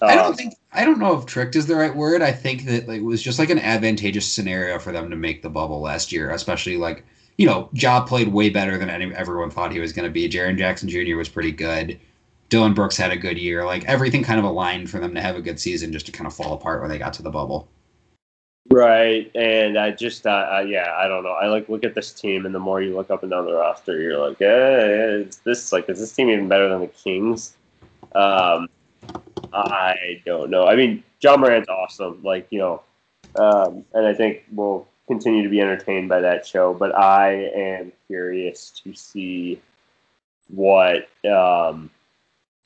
Um, I don't um, think I don't know if tricked is the right word. I think that like, it was just like an advantageous scenario for them to make the bubble last year, especially like you know, Ja played way better than any, everyone thought he was going to be. Jaren Jackson Jr. was pretty good. Dillon Brooks had a good year. Like everything kind of aligned for them to have a good season, just to kind of fall apart when they got to the bubble. Right, and I just, uh, yeah, I don't know. I like look at this team, and the more you look up and down the roster, you're like, eh, is this like is this team even better than the Kings? Um, I don't know. I mean, Ja Morant's awesome. Like you know, um, and I think we'll continue to be entertained by that show. But I am curious to see what um,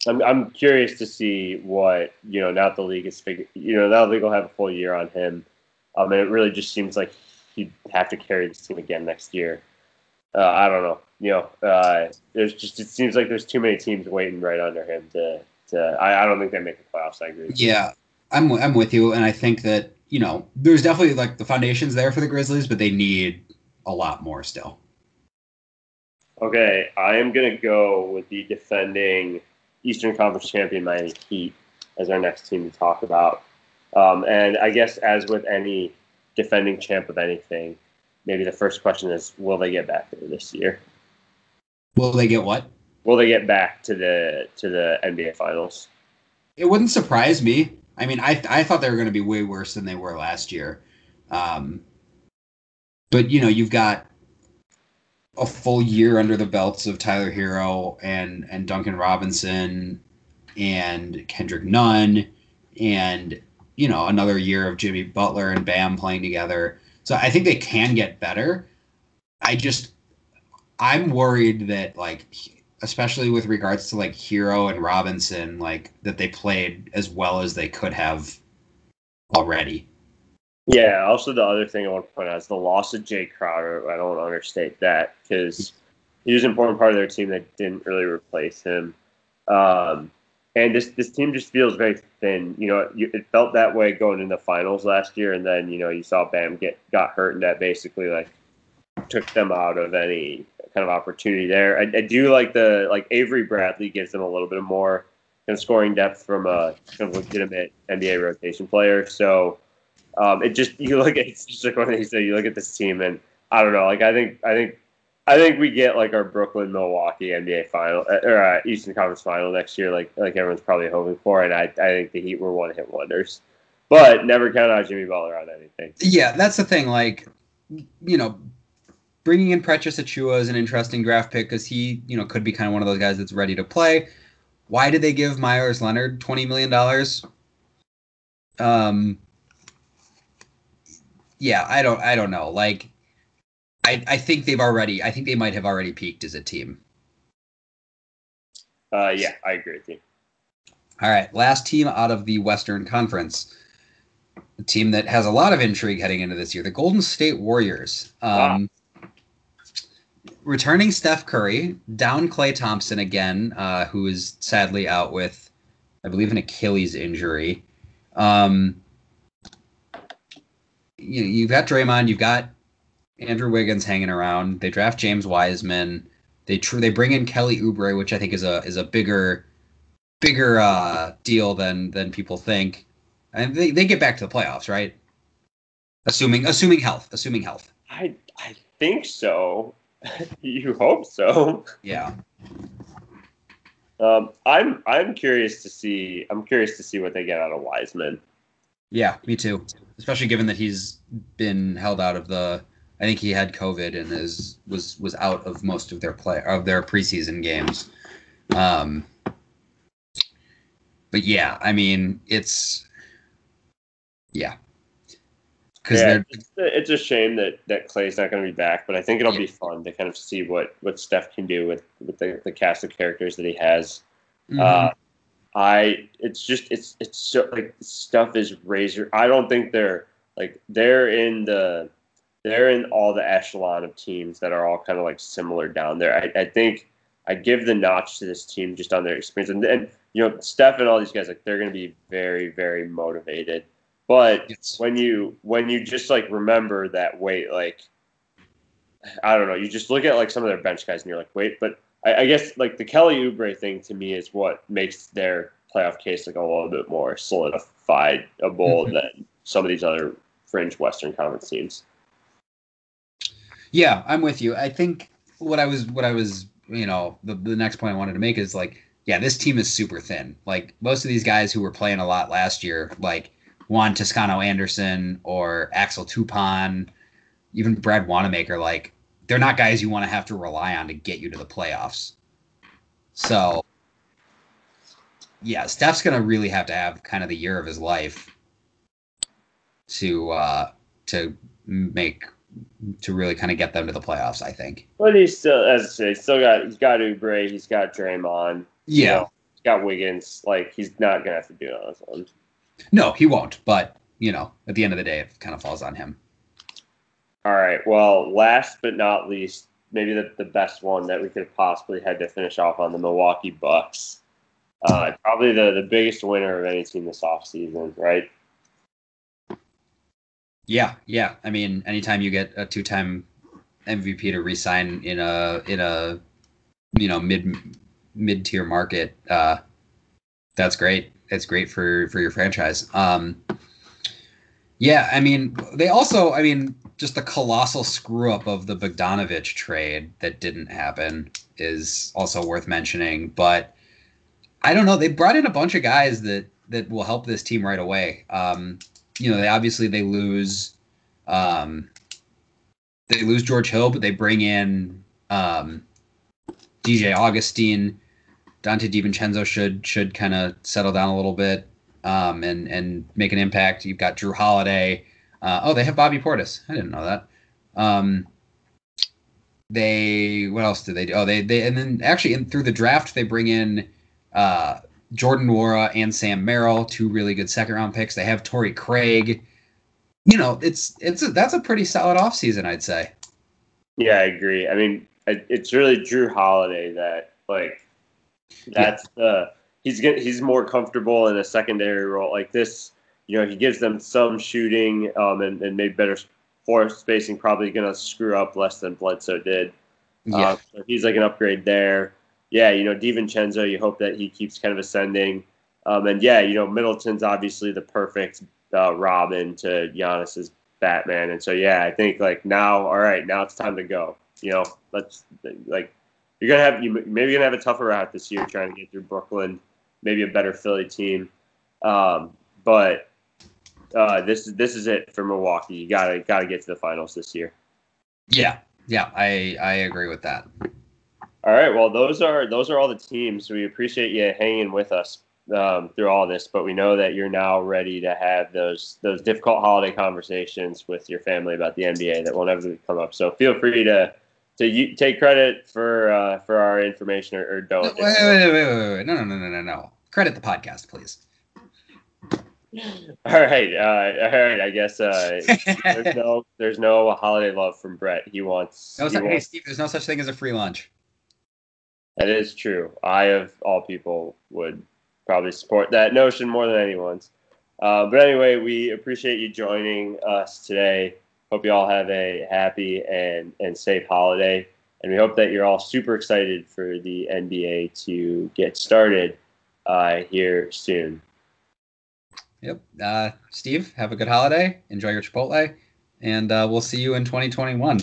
I'm. I'm curious to see what you know. Now that the league is figured. You know, now the league will have a full year on him. Um, and it really just seems like he'd have to carry this team again next year. Uh, I don't know. You know, uh, there's just it seems like there's too many teams waiting right under him to. to I, I don't think they make the playoffs. I agree. Yeah, I'm I'm with you, and I think that you know there's definitely like the foundations there for the Grizzlies, but they need a lot more still. Okay, I am gonna go with the defending Eastern Conference champion Miami Heat as our next team to talk about. Um, and I guess as with any defending champ of anything, maybe the first question is, will they get back there this year? Will they get what? Will they get back to the to the NBA Finals? It wouldn't surprise me. I mean, I I thought they were going to be way worse than they were last year. Um, but you know, you've got a full year under the belts of Tyler Herro and and Duncan Robinson and Kendrick Nunn and you know another year of Jimmy Butler and Bam playing together. So I think they can get better. I just I'm worried that like especially with regards to like Herro and Robinson like that they played as well as they could have already. Yeah. Also, the other thing I want to point out is the loss of Jay Crowder. I don't want to understate that because he was an important part of their team that didn't really replace him. Um, and this this team just feels very thin. You know, you, it felt that way going in the finals last year, and then you know you saw Bam get got hurt, and that basically like took them out of any kind of opportunity there. I, I do like the like Avery Bradley gives them a little bit more kind of scoring depth from a kind of legitimate NBA rotation player. So um, it just you look at [laughs] it's just like what they say. You look at this team, and I don't know. Like I think I think I think we get like our Brooklyn Milwaukee NBA final uh, or uh, Eastern Conference final next year, like like everyone's probably hoping for. And I, I think the Heat were one hit wonders, but never count out Jimmy Butler on anything. Yeah, that's the thing. Like, you know, bringing in Precious Achiuwa is an interesting draft pick because he, you know, could be kind of one of those guys that's ready to play. Why did they give Meyers Leonard twenty million dollars? Um, yeah, I don't, I don't know. Like I, I think they've already. I think they might have already peaked as a team. Uh, yeah, I agree with you. All right, last team out of the Western Conference, the team that has a lot of intrigue heading into this year, the Golden State Warriors. Um, wow. Returning Steph Curry, down Klay Thompson again, uh, who is sadly out with, I believe, an Achilles injury. Um, you, you've got Draymond, you've got Andrew Wiggins hanging around. They draft James Wiseman. They tr- they bring in Kelly Oubre, which I think is a is a bigger bigger uh, deal than than people think. And they, they get back to the playoffs, right? Assuming assuming health, assuming health. I I think so. [laughs] you hope so. Yeah. Um, I'm I'm curious to see I'm curious to see what they get out of Wiseman. Yeah, me too. Especially given that he's been held out of the I think he had COVID and is was was out of most of their play of their preseason games. Um, but yeah, I mean it's yeah. Because yeah, it's, it's, a shame that that Klay's not going to be back, but I think it'll yeah. be fun to kind of see what what Steph can do with with the, the cast of characters that he has. Mm-hmm. Uh, I it's just it's it's so like stuff is razor. I don't think they're like they're in the they're in all the echelon of teams that are all kind of like similar down there. I, I think I give the notch to this team just on their experience, and, and you know Steph and all these guys like they're going to be very very motivated. But yes. when you when you just like remember that wait like I don't know you just look at like some of their bench guys and you're like wait but I, I guess like the Kelly Oubre thing to me is what makes their playoff case like a little bit more bowl mm-hmm. [laughs] than some of these other fringe Western Conference teams. Yeah, I'm with you. I think what I was what I was you know the, the next point I wanted to make is like yeah this team is super thin. Like most of these guys who were playing a lot last year, like Juan Toscano Anderson or Axel Toupane, even Brad Wanamaker, like they're not guys you want to have to rely on to get you to the playoffs. So yeah, Steph's gonna really have to have kind of the year of his life to uh, to make to really kind of get them to the playoffs. I think. But he's still, as I say, still got he's got Oubre, he's got Draymond. Yeah. You know, he's got Wiggins. Like he's not gonna have to do it on his own. No, he won't. But you know, at the end of the day, it kind of falls on him. All right. Well, last but not least, maybe the, the best one that we could have possibly had to finish off on the Milwaukee Bucks. Uh, probably the, the biggest winner of any team this offseason, right? Yeah, yeah. I mean, anytime you get a two-time MVP to resign in a in a you know mid mid tier market, uh, that's great. It's great for for your franchise. Um, yeah, I mean, they also, I mean, just the colossal screw up of the Bogdanovic trade that didn't happen is also worth mentioning. But I don't know. They brought in a bunch of guys that that will help this team right away. Um, you know, they obviously they lose um, they lose George Hill, but they bring in um, DJ Augustin. Donte DiVincenzo should should kind of settle down a little bit um, and and make an impact. You've got Jrue Holiday. Uh, oh, they have Bobby Portis. I didn't know that. Um, they what else did they do? Oh, they they and then actually in, through the draft they bring in uh, Jordan Nwora and Sam Merrill, two really good second round picks. They have Torrey Craig. You know, it's it's a, that's a pretty solid offseason, I'd say. Yeah, I agree. I mean, it's really Jrue Holiday that like that's yeah. the he's get, he's more comfortable in a secondary role like this. You know, he gives them some shooting um, and, and maybe better floor spacing. Probably going to screw up less than Bledsoe did. Yeah, uh, so he's like an upgrade there yeah, you know, DiVincenzo, you hope that he keeps kind of ascending. Um, and yeah, you know, Middleton's obviously the perfect uh, Robin to Giannis's Batman. And so, yeah, I think like now, all right, now it's time to go. You know, let's like you're gonna have you maybe you're gonna have a tougher route this year trying to get through Brooklyn, maybe a better Philly team. Um, but uh, this is this is it for Milwaukee. You gotta gotta get to the finals this year. Yeah, yeah, I I agree with that. All right. Well, those are those are all the teams. We appreciate you hanging with us um, through all this, but we know that you're now ready to have those those difficult holiday conversations with your family about the NBA that won't ever come up. So feel free to to you, take credit for uh, for our information or, or don't. Wait, wait, wait, wait, wait, wait, no, no, no, no, no, no. Credit the podcast, please. All right, uh, all right. I guess uh, there's no there's no holiday love from Brett. He wants. No, he hey, Steve. There's no such thing as a free lunch. That is true. I, of all people, would probably support that notion more than anyone's. Uh, but anyway, we appreciate you joining us today. Hope you all have a happy and, and safe holiday. And we hope that you're all super excited for the NBA to get started uh, here soon. Yep. Uh, Steve, have a good holiday. Enjoy your Chipotle. And uh, we'll see you in 2021.